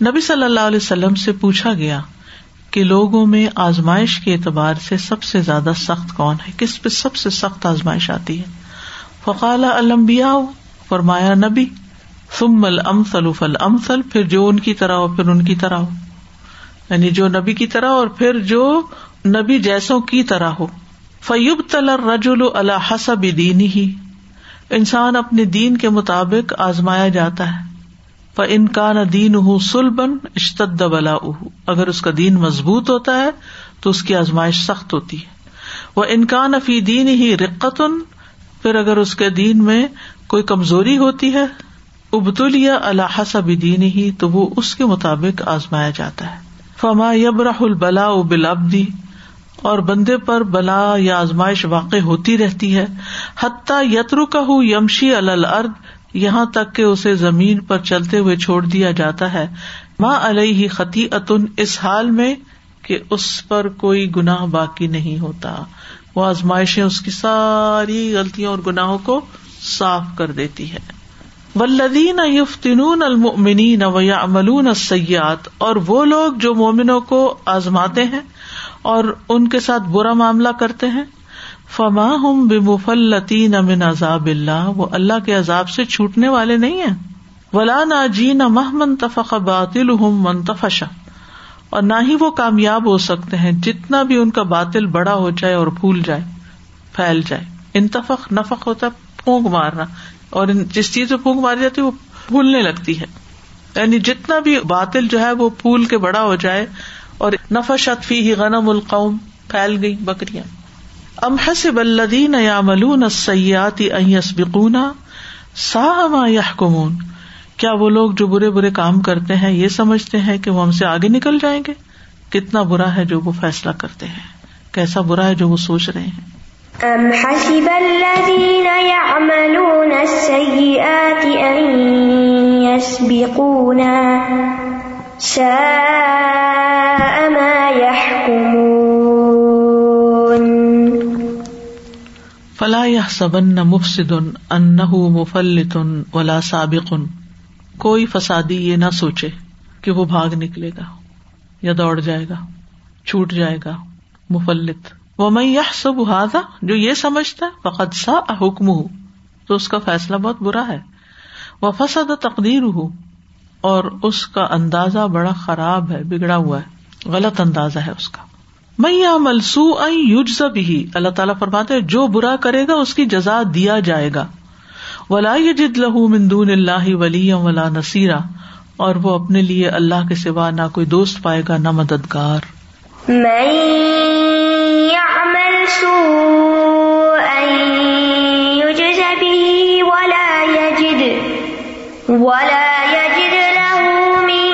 نبی صلی اللہ علیہ وسلم سے پوچھا گیا کہ لوگوں میں آزمائش کے اعتبار سے سب سے زیادہ سخت کون ہے، کس پہ سب سے سخت آزمائش آتی ہے؟ فقال المبیا فرمایا نبی، ثم الامثل فالامثل، پھر جو ان کی طرح ہو، پھر ان کی طرح ہو۔ یعنی جو نبی کی طرح اور پھر جو نبی جیسوں کی طرح ہو۔ فیوب تل رجول اللہ حسب دین ہی انسان اپنے دین کے مطابق آزمایا جاتا ہے۔ ف ان کا نہ دین ہُ سلبن اشتد بلا اگر اس کا دین مضبوط ہوتا ہے، تو اس کی آزمائش سخت ہوتی ہے۔ وہ انکان فی دین ہی رقتن پھر اگر اس کے دین میں کوئی کمزوری ہوتی ہے، ابتلیا اللہ سب دین ہی تو وہ اس کے مطابق آزمایا جاتا ہے۔ فما یبرح البلا بلابدی اور بندے پر بلا یا آزمائش واقع ہوتی رہتی ہے۔ حتیٰ یترو کا ہوں یمشی الرد یہاں تک کہ اسے زمین پر چلتے ہوئے چھوڑ دیا جاتا ہے۔ ماں علیہ خطی اتن اس حال میں کہ اس پر کوئی گناہ باقی نہیں ہوتا۔ وہ آزمائشیں اس کی ساری غلطیوں اور گناہوں کو صاف کر دیتی ہے۔ ولدین یفتنون المؤمنین و یعملون السیئات اور وہ لوگ جو مومنوں کو آزماتے ہیں اور ان کے ساتھ برا معاملہ کرتے ہیں۔ فما ہم بمفلتین من عذاب اللہ وہ اللہ کے عذاب سے چھوٹنے والے نہیں ہیں۔ ولا نہ جی نہ محمن تفق باطل منتفشا اور نہ ہی وہ کامیاب ہو سکتے ہیں جتنا بھی ان کا باطل بڑا ہو جائے اور پھول جائے، پھیل جائے۔ انتفق نفق ہوتا پھونک مارنا۔ اور جس چیز میں پھونک ماری جاتی ہے، وہ پھولنے لگتی ہے۔ یعنی جتنا بھی باطل جو ہے، وہ پھول کے بڑا ہو جائے۔ اور نفا شتفی ہی غنم القوم، پھیل گئی بکریاں۔ ام حسب الذین یعملون السیئات ان یسبقونا سا ما یحکمون۔ کیا وہ لوگ جو برے برے کام کرتے ہیں یہ سمجھتے ہیں کہ وہ ہم سے آگے نکل جائیں گے؟ کتنا برا ہے جو وہ فیصلہ کرتے ہیں۔ کیسا برا ہے جو وہ سوچ رہے ہیں؟ ام حسب الذین یعملون السیئات ان یسبقونا ساء ما يحكمون فلا يحسبن مفسد انه مفلت ولا سابق کوئی فسادی یہ نہ سوچے کہ وہ بھاگ نکلے گا یا دوڑ جائے گا، چھوٹ جائے گا، مفلت۔ وہ میں یہ سب ہاضا جو یہ سمجھتا ہے فقط سا حکم ہوں تو اس کا فیصلہ بہت برا ہے۔ وہ فساد تقدیر ہوں اور اس کا اندازہ بڑا خراب ہے، بگڑا ہوا ہے۔ غلط اندازہ ہے اس کا۔ میں یا ملسو یوج بھی اللہ تعالیٰ فرماتے جو برا کرے گا، اس کی جزا دیا جائے گا۔ ولا جد لہ مندون اللہ ولی ولا نصیرہ اور وہ اپنے لیے اللہ کے سوا نہ کوئی دوست پائے گا نہ مددگار۔ من يعمل سوءا يجز به ولا يجد ولا يجد له من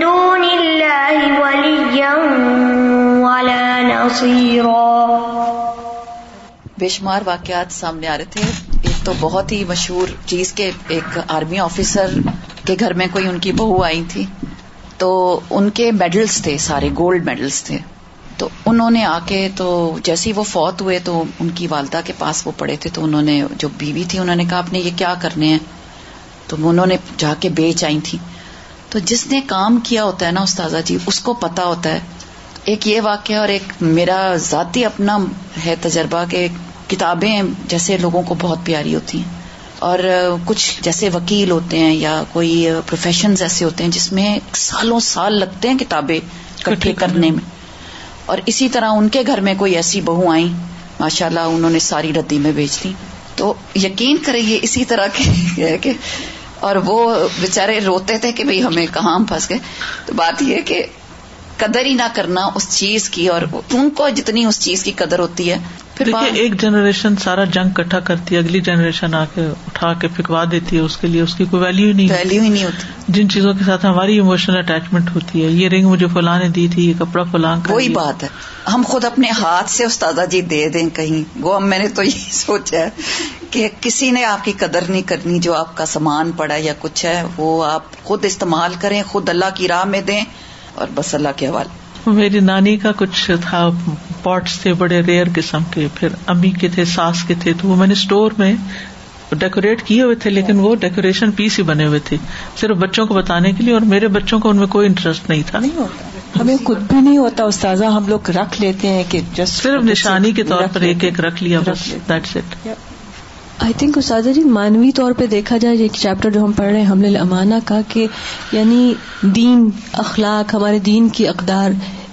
دون الله وليا ولا نصيرا بے شمار واقعات سامنے آ رہے تھے۔ تو بہت ہی مشہور چیز کے ایک آرمی آفیسر کے گھر میں کوئی ان کی بہو آئی تھی۔ تو ان کے میڈلس تھے، سارے گولڈ میڈلس تھے۔ تو انہوں نے آ کے تو جیسے وہ فوت ہوئے تو ان کی والدہ کے پاس وہ پڑے تھے۔ تو انہوں نے جو بیوی تھی، انہوں نے کہا آپ نے یہ کیا کرنے ہیں؟ تو انہوں نے جا کے بیچ آئی تھی۔ تو جس نے کام کیا ہوتا ہے نا استاذہ جی اس کو پتا ہوتا ہے۔ ایک یہ واقعہ اور ایک میرا ذاتی اپنا ہے تجربہ کہ کتابیں جیسے لوگوں کو بہت پیاری ہوتی ہیں۔ اور کچھ جیسے وکیل ہوتے ہیں یا کوئی پروفیشنز ایسے ہوتے ہیں جس میں سالوں سال لگتے ہیں کتابیں اکٹھے کرنے۔ میں۔ اور اسی طرح ان کے گھر میں کوئی ایسی بہو آئی ماشاء اللہ انہوں نے ساری ردی میں بیچ دی۔ تو یقین کرے یہ اسی طرح کے ہے کہ اور وہ بےچارے روتے تھے کہ بھئی ہمیں کہاں پھنس گئے۔ تو بات یہ کہ قدر ہی نہ کرنا اس چیز کی اور ان کو جتنی اس چیز کی قدر ہوتی ہے دیکھیے ایک جنریشن سارا جنگ کٹھا کرتی ہے اگلی جنریشن آ کے اٹھا کے پھکوا دیتی ہے اس کے لیے اس کی کوئی ویلو ہی نہیں۔ ویلو ہی نہیں ہوتی۔ جن چیزوں کے ساتھ ہماری اموشنل اٹیچمنٹ ہوتی ہے یہ رنگ مجھے فلاں نے دی تھی یہ کپڑا فلاں کا وہی بات ہے۔ ہم خود اپنے ہاتھ سے استاذہ جی دے دیں کہیں۔ وہ میں نے تو یہی سوچا ہے کہ کسی نے آپ کی قدر نہیں کرنی جو آپ کا سامان پڑا یا کچھ ہے وہ آپ خود استعمال کریں خود اللہ کی راہ میں دیں اور بس اللہ کے حوالے۔ میری نانی کا کچھ تھا پاٹس تھے بڑے ریئر قسم کے پھر امی کے تھے ساس کے تھے تو وہ میں نے اسٹور میں ڈیکوریٹ کیے ہوئے تھے لیکن وہ ڈیکوریشن پیس ہی بنے ہوئے تھے صرف بچوں کو بتانے کے لیے اور میرے بچوں کو ان میں کوئی انٹرسٹ نہیں تھا۔ نہیں ہوتا۔ ہمیں خود بھی نہیں ہوتا استاذہ ہم لوگ رکھ لیتے ہیں کہ جسٹ صرف نشانی کے طور پر ایک ایک رکھ لیا بس دیٹس اٹ آئی تھنک استاد جی مانوی طور پہ دیکھا جائے ایک چیپٹر جو ہم پڑھ رہے ہیں حمل امانہ کا کہ یعنی دین، اخلاق، ہمارے دین کی اقدار،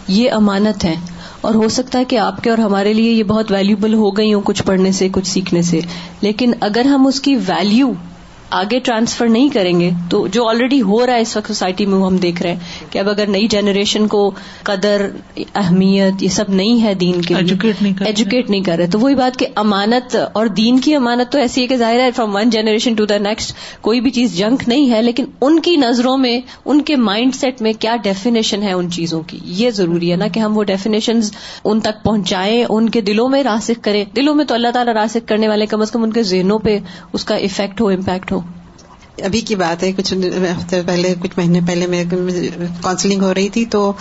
یہ امانت ہے اور ہو سکتا ہے کہ آپ کے اور ہمارے لیے یہ بہت ویلیوبل ہو گئی ہوں کچھ پڑھنے سے، کچھ سیکھنے سے۔ لیکن اگر ہم اس کی ویلیو آگے ٹرانسفر نہیں کریں گے تو جو آلریڈی ہو رہا ہے اس وقت سوسائٹی میں وہ ہم دیکھ رہے ہیں کہ اب اگر نئی جنریشن کو قدر اہمیت یہ سب نہیں ہے دین کے ایجوکیٹ نہیں کر رہے۔ ایجوکیٹ نہیں کر رہے۔ تو وہی بات کہ امانت اور دین کی امانت تو ایسی ہے کہ ظاہر ہے from one generation to the next کوئی بھی چیز جنک نہیں ہے لیکن ان کی نظروں میں ان کے مائنڈ سیٹ میں کیا ڈیفینیشن ہے ان چیزوں کی؟ یہ ضروری ہے نا کہ ہم وہ ڈیفینیشن ان تک پہنچائیں ان کے دلوں میں راسک کریں۔ دلوں میں تو اللہ تعالیٰ راسک کرنے والے کم از کم ان کے ذہنوں پہ اس کا افیکٹ ہو امپیکٹ ہو۔ ابھی کی بات ہے، کچھ ہفتے پہلے، کچھ مہینے پہلے میرے کاؤنسلنگ ہو رہی تھی تو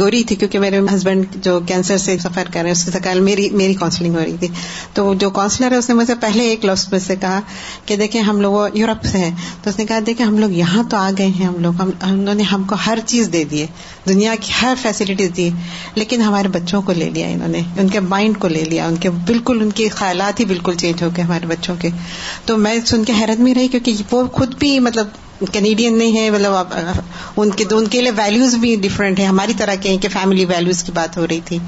گوری تھی کیونکہ میرے ہسبینڈ جو کینسر سے سفر کر رہے ہیں، اس کے کل میری میری کاؤنسلنگ ہو رہی تھی۔ تو جو کاؤنسلر ہے، اس نے مجھے پہلے ایک لفظ میں سے کہا کہ دیکھیں ہم لوگ یورپ سے ہیں۔ تو اس نے کہا دیکھیں ہم لوگ یہاں تو آ گئے ہیں، ہم لوگ انہوں نے ہم کو ہر چیز دے دی دنیا کی ہر فیسلٹیز دی۔ لیکن ہمارے بچوں کو لے لیا انہوں نے، ان کے مائنڈ کو لے لیا، ان کے بالکل، ان کے خیالات ہی بالکل چینج ہو گئے ہمارے بچوں کے۔ تو میں سن کے حیرت میں رہی کیونکہ وہ خود بھی مطلب کینیڈین نہیں ہے مطلب ان کے ان کے لیے ویلوز بھی ڈفرینٹ ہے ہماری طرح کے کہ فیملی ویلوز کی بات ہو رہی تھی۔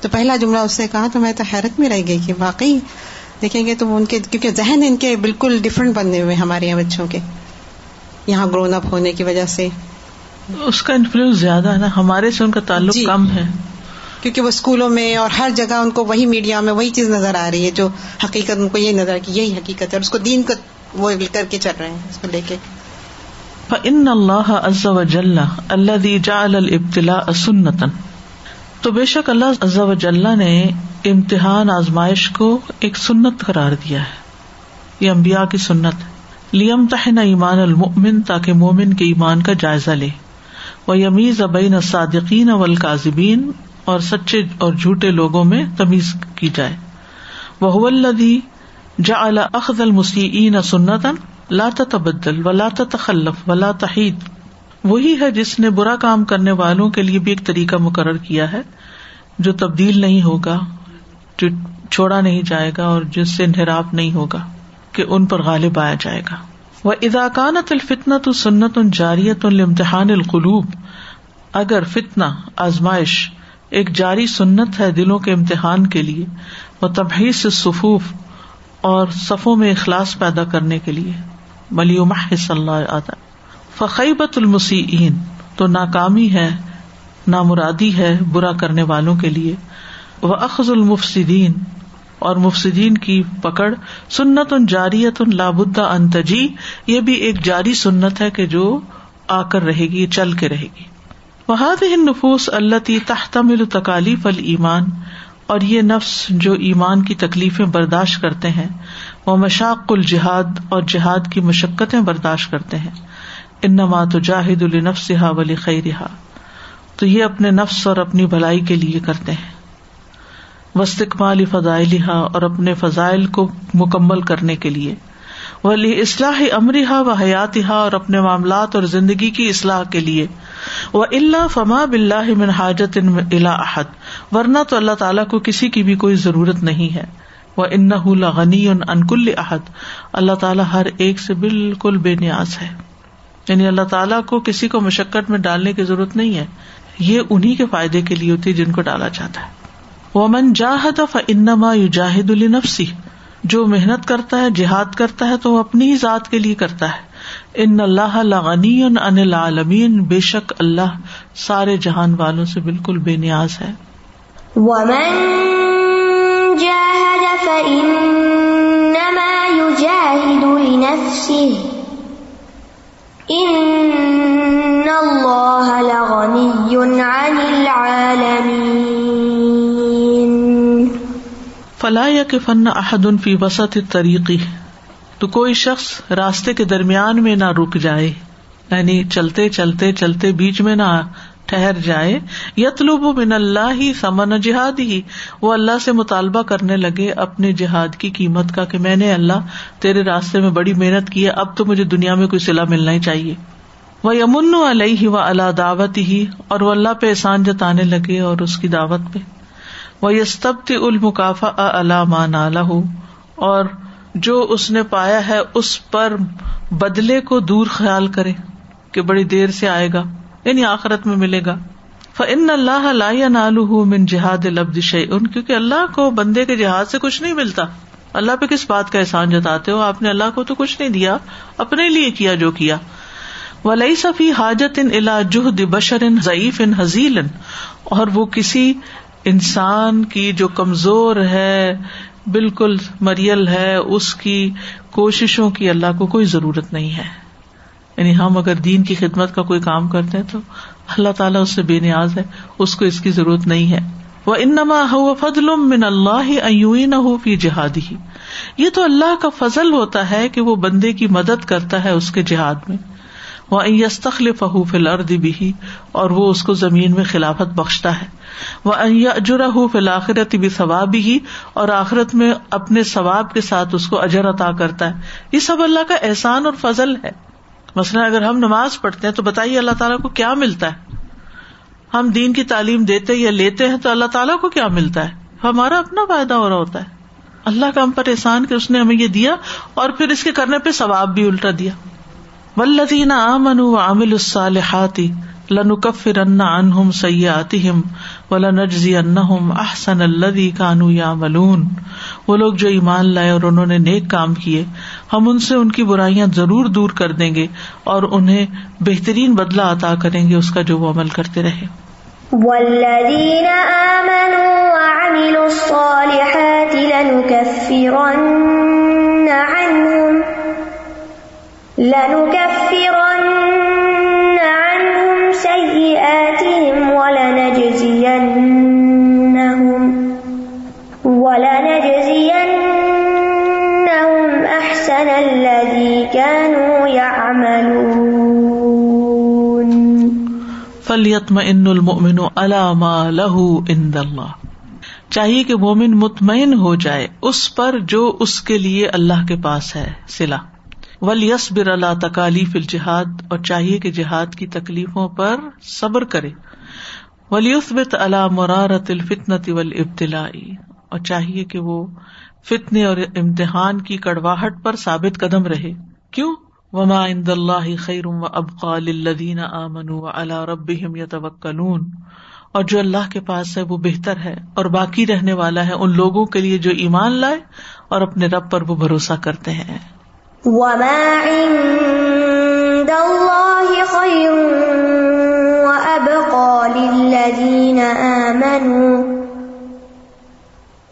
تو پہلا جملہ اس نے کہا تو میں تو حیرت میں رہ گئی کہ واقعی دیکھیں گے تو ان کے کیونکہ ذہن ان کے بالکل ڈفرینٹ بننے ہوئے ہمارے یہاں بچوں کے۔ یہاں گرون اپ ہونے کی وجہ سے۔ اس کا انفلوئنس زیادہ ہے نا۔ ہمارے سے ان کا تعلق جی۔ کم ہے۔ کیونکہ وہ اسکولوں میں اور ہر جگہ ان کو وہی میڈیا میں وہی چیز نظر آ رہی ہے جو حقیقت ان کو یہ نظر کہ یہی حقیقت ہے اور اس کو دین کا وہ کر کے چل رہے ہیں، اس کو لے کے۔ ان فَإِنَّ اللَّهَ عَزَّ وَجَلَّ الَّذِي جَعَلَ الْإِبْتِلَاءَ سُنَّةً۔ تو بے شک اللہ عز و جل نے امتحان آزمائش کو ایک سنت قرار دیا ہے۔ یہ انبیاء کی سنت۔ لیم تہن ایمان المؤمن تاکہ مومن کے ایمان کا جائزہ لے۔ وہ یمیز ابین الصادقین والکاذبین اور سچے اور جھوٹے لوگوں میں تمیز کی جائے۔ وہ الذی جعل اخذ المسیئین سنتا لا تتبدل ولا تتخلف ولا تحید وہی ہے جس نے برا کام کرنے والوں کے لیے بھی ایک طریقہ مقرر کیا ہے، جو تبدیل نہیں ہوگا، جو چھوڑا نہیں جائے گا اور جس سے انحراف نہیں ہوگا، کہ ان پر غالب آیا جائے گا۔ وہ اداکانت الفتنا تو سنت ان جاریت الامتحان القلوب۔ اگر فتنا آزمائش ایک جاری سنت ہے دلوں کے امتحان کے لیے وہ تبھی سے صفوف اور صفوں میں اخلاص پیدا کرنے کے لیے۔ ملیوم صلی اللہ آتا فقیبت المسیئین۔ تو ناکامی ہے، نامرادی ہے برا کرنے والوں کے لیے۔ وہ اخذ المفسدین۔ اور مفسدین کی پکڑ۔ سنت ان جاریت ان لابدا انتجی یہ بھی ایک جاری سنت ہے کہ جو آ کر رہے گی، چل کے رہے گی۔ وہاد نفوس اللہ تی تحتمل تکالیف المان اور یہ نفس جو ایمان کی تکلیفیں برداشت کرتے ہیں، وہ مشاق الجہاد اور جہاد کی مشقتیں برداشت کرتے ہیں۔ انما تو جاہد النفس ولی خیرہ تو یہ اپنے نفس اور اپنی بھلائی کے لیے کرتے ہیں۔ وسطمال فضائل اور اپنے فضائل کو مکمل کرنے کے لیے۔ ولی اصلاح امرحا و حیات اور اپنے معاملات اور زندگی کی اصلاح کے لیے۔ وہ اللہ فما بلّہ من حاجت احد۔ ورنہ تو اللہ تعالیٰ کو کسی کی بھی کوئی ضرورت نہیں ہے۔ وہ ان غنی انکل احد۔ اللہ تعالیٰ ہر ایک سے بالکل بے نیاز ہے۔ یعنی اللہ تعالیٰ کو کسی کو مشقت میں ڈالنے کی ضرورت نہیں ہے۔ یہ انہیں کے فائدے کے لیے ہوتی ہے جن کو ڈالا جاتا ہے۔ وہ من جاہد انما یو جاہد النفسی جو محنت کرتا ہے، جہاد کرتا ہے، تو وہ اپنی ہی ذات کے لیے کرتا ہے۔ ان اللہ غنی ان العالمین، بے شک اللہ سارے جہان والوں سے بالکل بے نیاز ہے۔ ومن جاهد فإنما يجاهد لنفسه۔ ان اللہ لغنی عن العالمین فلا کہ فن احد فی وسط طریقی تو کوئی شخص راستے کے درمیان میں نہ رک جائے یعنی چلتے چلتے چلتے بیچ میں نہ ٹہر جائے یتلوب من اللہ ہی سمن جہاد ہی وہ اللہ سے مطالبہ کرنے لگے اپنے جہاد کی قیمت کا کہ میں نے اللہ تیرے راستے میں بڑی محنت کی ہے، اب تو مجھے دنیا میں کوئی صلاح ملنا ہی چاہیے۔ وہ یمن علیہ و اللہ دعوت ہی اور وہ اللہ پہ احسان جتانے لگے اور اس کی دعوت پہ۔ وہ یستبت المقافا علامہ نالہ اور جو اس نے پایا ہے اس پر بدلے کو دور خیال کرے کہ بڑی دیر سے آئے گا یعنی آخرت میں ملے گا۔ فن اللہ نالو من جہاد لبد ان کیونکہ اللہ کو بندے کے جہاد سے کچھ نہیں ملتا۔ اللہ پہ کس بات کا احسان جتاتے ہو؟ آپ نے اللہ کو تو کچھ نہیں دیا، اپنے لیے کیا جو کیا۔ ولی صفی حاجت ان الا جہد بشر ان ضعیف ان حزیل اور وہ کسی انسان کی جو کمزور ہے، بالکل مریل ہے، اس کی کوششوں کی اللہ کو کوئی ضرورت نہیں ہے۔ یعنی ہم اگر دین کی خدمت کا کوئی کام کرتے ہیں تو اللہ تعالیٰ اس سے بے نیاز ہے، اس کو اس کی ضرورت نہیں ہے۔ وہ انما ہو فضل من اللہ نہ ہو فی جہادی یہ تو اللہ کا فضل ہوتا ہے کہ وہ بندے کی مدد کرتا ہے اس کے جہاد میں۔ وہ استخل فہو فل ارد بھی اور وہ اس کو زمین میں خلافت بخشتا ہے۔ وہ اجرا فل آخرت بھی ثواب ہی اور آخرت میں اپنے ثواب کے ساتھ اس کو اجر عطا کرتا ہے۔ یہ سب اللہ کا احسان اور فضل ہے۔ مثلاً اگر ہم نماز پڑھتے ہیں تو بتائیے اللہ تعالیٰ کو کیا ملتا ہے؟ ہم دین کی تعلیم دیتے یا لیتے ہیں تو اللہ تعالیٰ کو کیا ملتا ہے؟ ہمارا اپنا فائدہ ہو رہا ہوتا ہے۔ اللہ کا ہم پر احسان کہ اس نے ہمیں یہ دیا اور پھر اس کے کرنے پہ ثواب بھی الٹا دیا۔ ولدین امن عامل الصالحات لنکفر عنہم سیئاتہم ولنجزی انہم احسن الذی کانوا یعملون۔ وہ لوگ جو ایمان لائے اور انہوں نے نیک کام کیے، ہم ان سے ان کی برائیاں ضرور دور کر دیں گے اور انہیں بہترین بدلا عطا کریں گے اس کا جو وہ عمل کرتے رہے۔ والذين آمنوا وعملوا الصالحات لنكفرن عنهم لنكفرن عنهم سيئاتهم ولنجزينهم ولنجزينهم أحسن الذي كانوا يعملون. فلیتم ان المن علامہ لہو ان اللہ چاہیے کہ مومن مطمئن ہو جائے اس پر جو اس کے لیے اللہ کے پاس ہے، سلا۔ ولیس بر اللہ تکالیف الجہاد اور چاہیے کہ جہاد کی تکلیفوں پر صبر کرے۔ ولیسبت اللہ مرارت الفتنت ول ابتلائی اور چاہیے کہ وہ فتنے اور امتحان کی کڑواہٹ پر ثابت قدم رہے۔ کیوں؟ وما عند اللہ خیر و ابقا للذین آمنوا علی ربهم یتوکلون اور جو اللہ کے پاس ہے وہ بہتر ہے، اور باقی رہنے والا ہے ان لوگوں کے لیے جو ایمان لائے اور اپنے رب پر وہ بھروسہ کرتے ہیں۔ وما عند الله خير وأبقى للذين آمنوا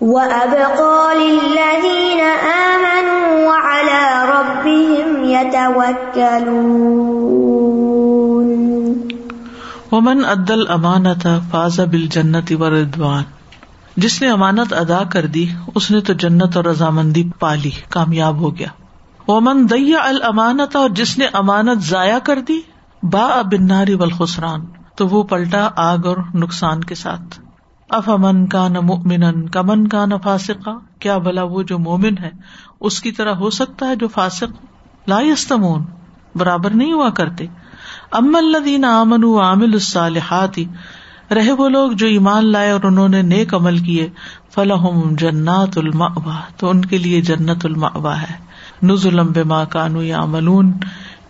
وأبقى للذين آمنوا وعلى ربهم يتوكلون ومن عدل امانت فاز بل جنت و ردوان جس نے امانت ادا کر دی، اس نے تو جنت اور رضامندی پالی کامیاب ہو گیا۔ ومن دیا الامانت اور جس نے امانت ضائع کر دی با بناری والخسران، تو وہ پلٹا آگ اور نقصان کے ساتھ۔ اف امن کا نہ مومن کمن کا نہ فاسقا، کیا بلا وہ جو مومن ہے، اس کی طرح ہو سکتا ہے جو فاسق لا یستمون برابر نہیں ہوا کرتے۔ ام الذین آمنوا وعملوا الصالحات، رہے وہ لوگ جو ایمان لائے اور انہوں نے نیک عمل کیے فلحم جنات المأوا تو ان کے لیے جنت المأوا ہے۔ نزلم بما كانوا يعملون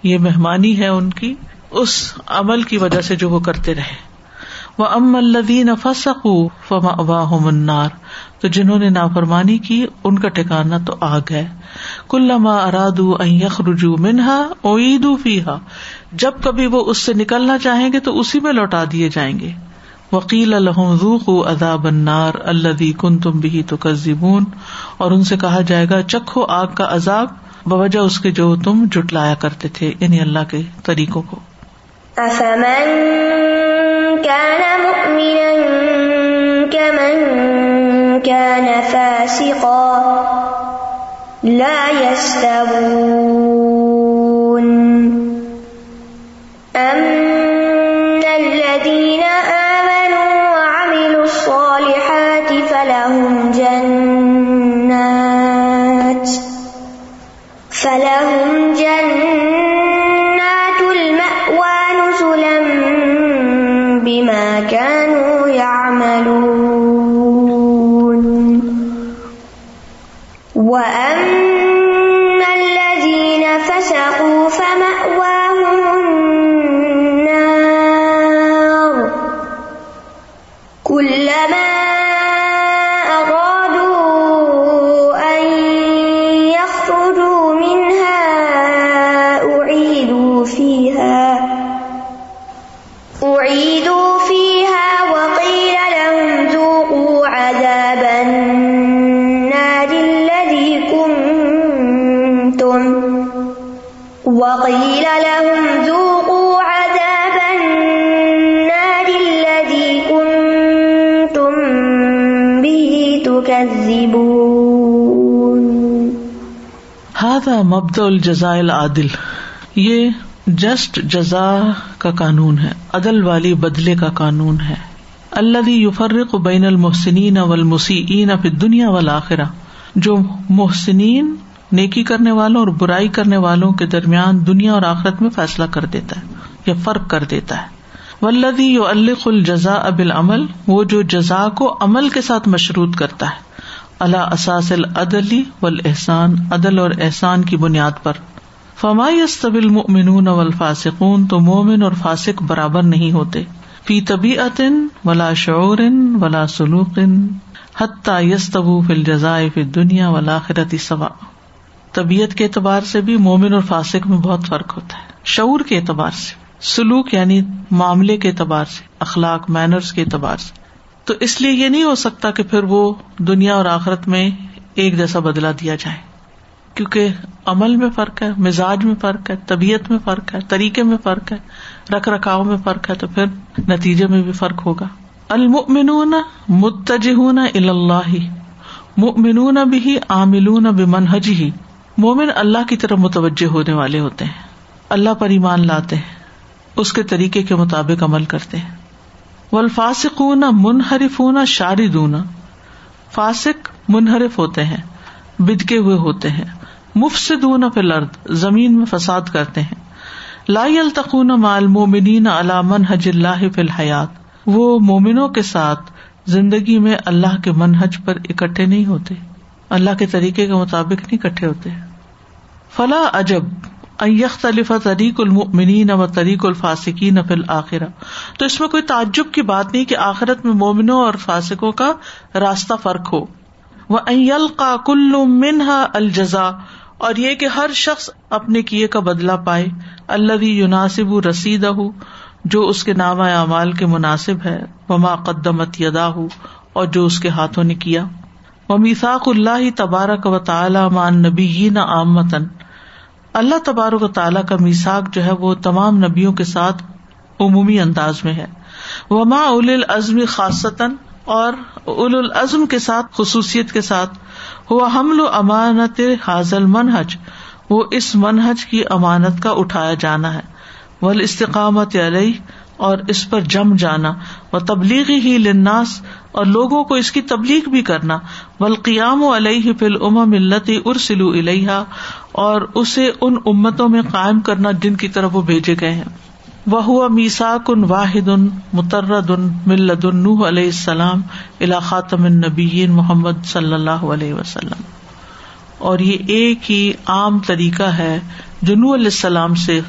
یہ مہمانی ہے ان کی، اس عمل کی وجہ سے جو وہ کرتے رہے۔ وہ ام الدین فسقو فمأواہم النار، تو جنہوں نے نافرمانی کی، ان کا ٹھکانا تو آگ ہے۔ کلما ارادو ان یخرجوا منها اعیدوا فیها جب کبھی وہ اس سے نکلنا چاہیں گے، تو اسی میں لوٹا دیے جائیں گے۔ وکیل الحم ذوقوا عذاب النار الذي كنتم به تكذبون اور ان سے کہا جائے گا، چکھو آگ کا عذاب، بوجہ اس کے جو تم جٹلایا کرتے تھے یعنی اللہ کے طریقوں کو۔ أفمن كان مؤمنا كمن كان فاسقا لا يستوون أما فلهم جنات فلهم جنات المأوى نزلا بما كانوا يعملون. وأما الذين فسقوا ہاضا مبد الجزا العادل۔ یہ جسٹ جزا کا قانون ہے، عدل والی بدلے کا قانون ہے۔ اللہ یفرق بین المحسنین والمسیئین فی دنیا والآخرہ۔ جو محسنین نیکی کرنے والوں اور برائی کرنے والوں کے درمیان دنیا اور آخرت میں فیصلہ کر دیتا ہے یا فرق کر دیتا ہے۔ ولدی یو الق الجزا اب العمل وہ جو جزا کو عمل کے ساتھ مشروط کرتا ہے۔ اللہ اساس العدلی والاحسان عدل اور احسان کی بنیاد پر۔ فما يستوي المؤمنون والفاسقون، تو مومن اور فاسق برابر نہیں ہوتے۔ فی طبیعت ولا شعور ولا سلوق حتیٰ یس تبو فل جزائے فل دنیا و لاخرتی سوا طبیعت کے اعتبار سے بھی مومن اور فاسق میں بہت فرق ہوتا ہے۔ شعور کے اعتبار سے، سلوک یعنی معاملے کے اعتبار سے، اخلاق مینرس کے اعتبار سے۔ تو اس لیے یہ نہیں ہو سکتا کہ پھر وہ دنیا اور آخرت میں ایک جیسا بدلا دیا جائے۔ کیونکہ عمل میں فرق ہے، مزاج میں فرق ہے، طبیعت میں فرق ہے، طریقے میں فرق ہے رکھ رکھاؤ میں فرق ہے، تو پھر نتیجے میں بھی فرق ہوگا۔ المؤمنون متجہون اللہ مؤمنون بھی عاملون بمنہج ہی مومن اللہ کی طرف متوجہ ہونے والے ہوتے ہیں۔ اللہ پر ایمان لاتے ہیں، اس کے طریقے کے مطابق عمل کرتے ہیں۔ والفاسقون منحرفون شاردون۔ فاسق منحرف ہوتے ہیں، بدکے ہوئے ہوتے ہیں۔ مفسدون فی الارض، زمین میں فساد کرتے ہیں۔ لا يلتقون مع المؤمنین علی منهج اللہ فی الحیات۔ وہ مومنوں کے ساتھ زندگی میں اللہ کے منہج پر اکٹھے نہیں ہوتے۔ اللہ کے طریقے کے مطابق نہیں اکٹھے ہوتے۔ فلا اجب یختلف طریق المنین و طریق الفاسقین فل آخرہ تو اس میں کوئی تعجب کی بات نہیں کہ آخرت میں مومنوں اور فاسقوں کا راستہ فرق ہو۔ وہ کا کل منہا الجزا، اور یہ کہ ہر شخص اپنے کیے کا بدلا پائے۔ اللہ یوناسب رسید ہو جو اس کے نام اعمال کے مناسب ہے۔ وما قدمت یدا ہو اور جو اس کے ہاتھوں نے کیا۔ وہ میساک اللہ تبارک و تعالی مان نبی نہ آمتن اللہ تبارک و تعالیٰ کا میساک جو ہے وہ تمام نبیوں کے ساتھ عمومی انداز میں ہے۔ وما اول العزم خاصتاً، اور اول العزم کے ساتھ، خصوصیت کے ساتھ ہوا حمل و امانت حاضل منہج وہ اس منہج کی امانت کا اٹھایا جانا ہے۔ ول استقامت علیہ اور اس پر جم جانا، و تبلیغی ہی لناس اور لوگوں کو اس کی تبلیغ بھی کرنا بلقیام و علیہ فل ام ملتی ارسلو الحا اور اسے ان امتوں میں قائم کرنا جن کی طرف وہ بھیجے گئے ہیں۔ وہ ہوا میساک ان واحد ان مترد ان ملد النوح علیہ السلام خاتم النبی محمد صلی اللہ علیہ وسلم۔ اور یہ ایک ہی عام طریقہ ہے جنو علیہ السلام سے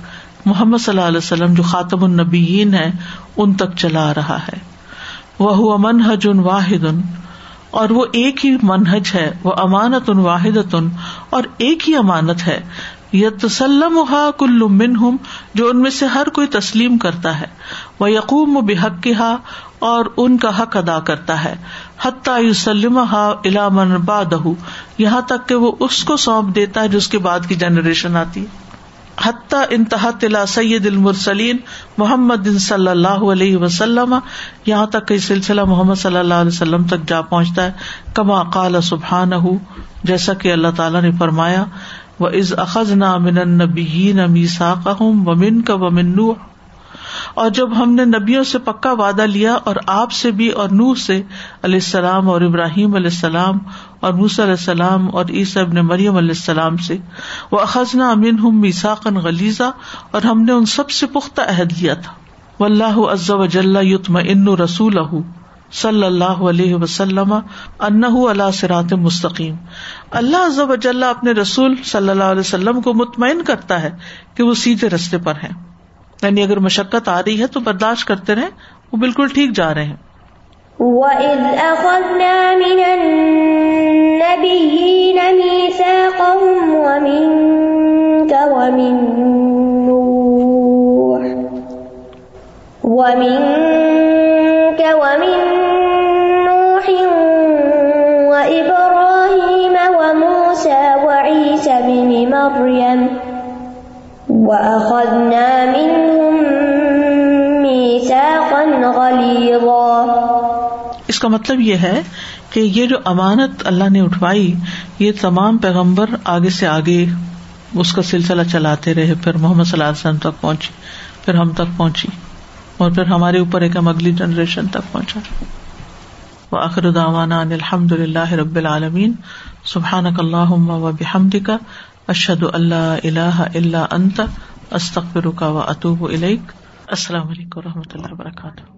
محمد صلی اللہ علیہ وسلم جو خاتم النبیین ہے، ان تک چلا رہا ہے۔ وہ منحج ان واحد ان اور وہ ایک ہی منہج ہے، وہ امانت ان واحد ان اور ایک ہی امانت ہے۔ یہ تسلم ہا کل ہوں جو ان میں سے ہر کوئی تسلیم کرتا ہے۔ وہ یقوم و بحق ہا اور ان کا حق ادا کرتا ہے۔ حتیٰ یوسلم ہا علامن باد یہاں تک کہ وہ اس کو سونپ دیتا ہے جس کے بعد کی جنریشن آتی ہے۔ حتیٰ انتہا تلا سید المرسلین محمد صلی اللہ علیہ وسلم. یہاں تک کہ سلسلہ محمد صلی اللہ علیہ وسلم تک جا پہنچتا ہے. کما قال سبحان جیسا کہ اللہ تعالیٰ نے فرمایا و از اخذ نا من نبی میسا و من کا ومن نوح اور جب ہم نے نبیوں سے پکا وعدہ لیا اور آپ سے بھی اور نور سے، علیہ السلام اور ابراہیم علیہ السلام اور موس علیہ السلام اور عیسیب نے مریم علیہ السلام سے وہ اخذنا امین ہم میساقن غلیزہ اور ہم نے ان سب سے پختہ عہد لیا تھا۔ و اللہ عز و جل یتم ان رسول صلی اللہ علیہ وسلم ان اللہ سرات مستقیم اللہ عز و جل اپنے رسول صلی اللہ علیہ وسلم کو مطمئن کرتا ہے کہ وہ سیدھے رستے پر ہیں۔ یعنی اگر مشقت آ رہی ہے تو برداشت کرتے رہے وہ بالکل ٹھیک جا رہے ہیں۔ وَإِذْ أَخَذْنَا مِنَ النَّبِيِّينَ مِيثَاقَهُمْ وَمِنْكَ وَمِنْ نُوحٍ، وَمِنْكَ وَمِنْ نُوحٍ وَإِبْرَاهِيمَ وَمُوسَى وَعِيسَى بْنِ مَرْيَمَ وَأَخَذْنَا مِنْهُمْ مِيثَاقًا غَلِيظًا۔ اس کا مطلب یہ ہے کہ یہ جو امانت اللہ نے اٹھوائی، یہ تمام پیغمبر آگے سے آگے اس کا سلسلہ چلاتے رہے، پھر محمد صلی اللہ علیہ وسلم تک پہنچی، پھر ہم تک پہنچی، اور پھر ہمارے اوپر ایک ہم اگلی جنریشن تک پہنچا۔ وہ آخر داوانا الحمد اللہ رب العالمین سبحان اللہ و بحمد کا اشد اللہ اللہ اللہ انت استخر اطوب و اطوب السلام علیکم و رحمۃ اللہ وبرکاتہ.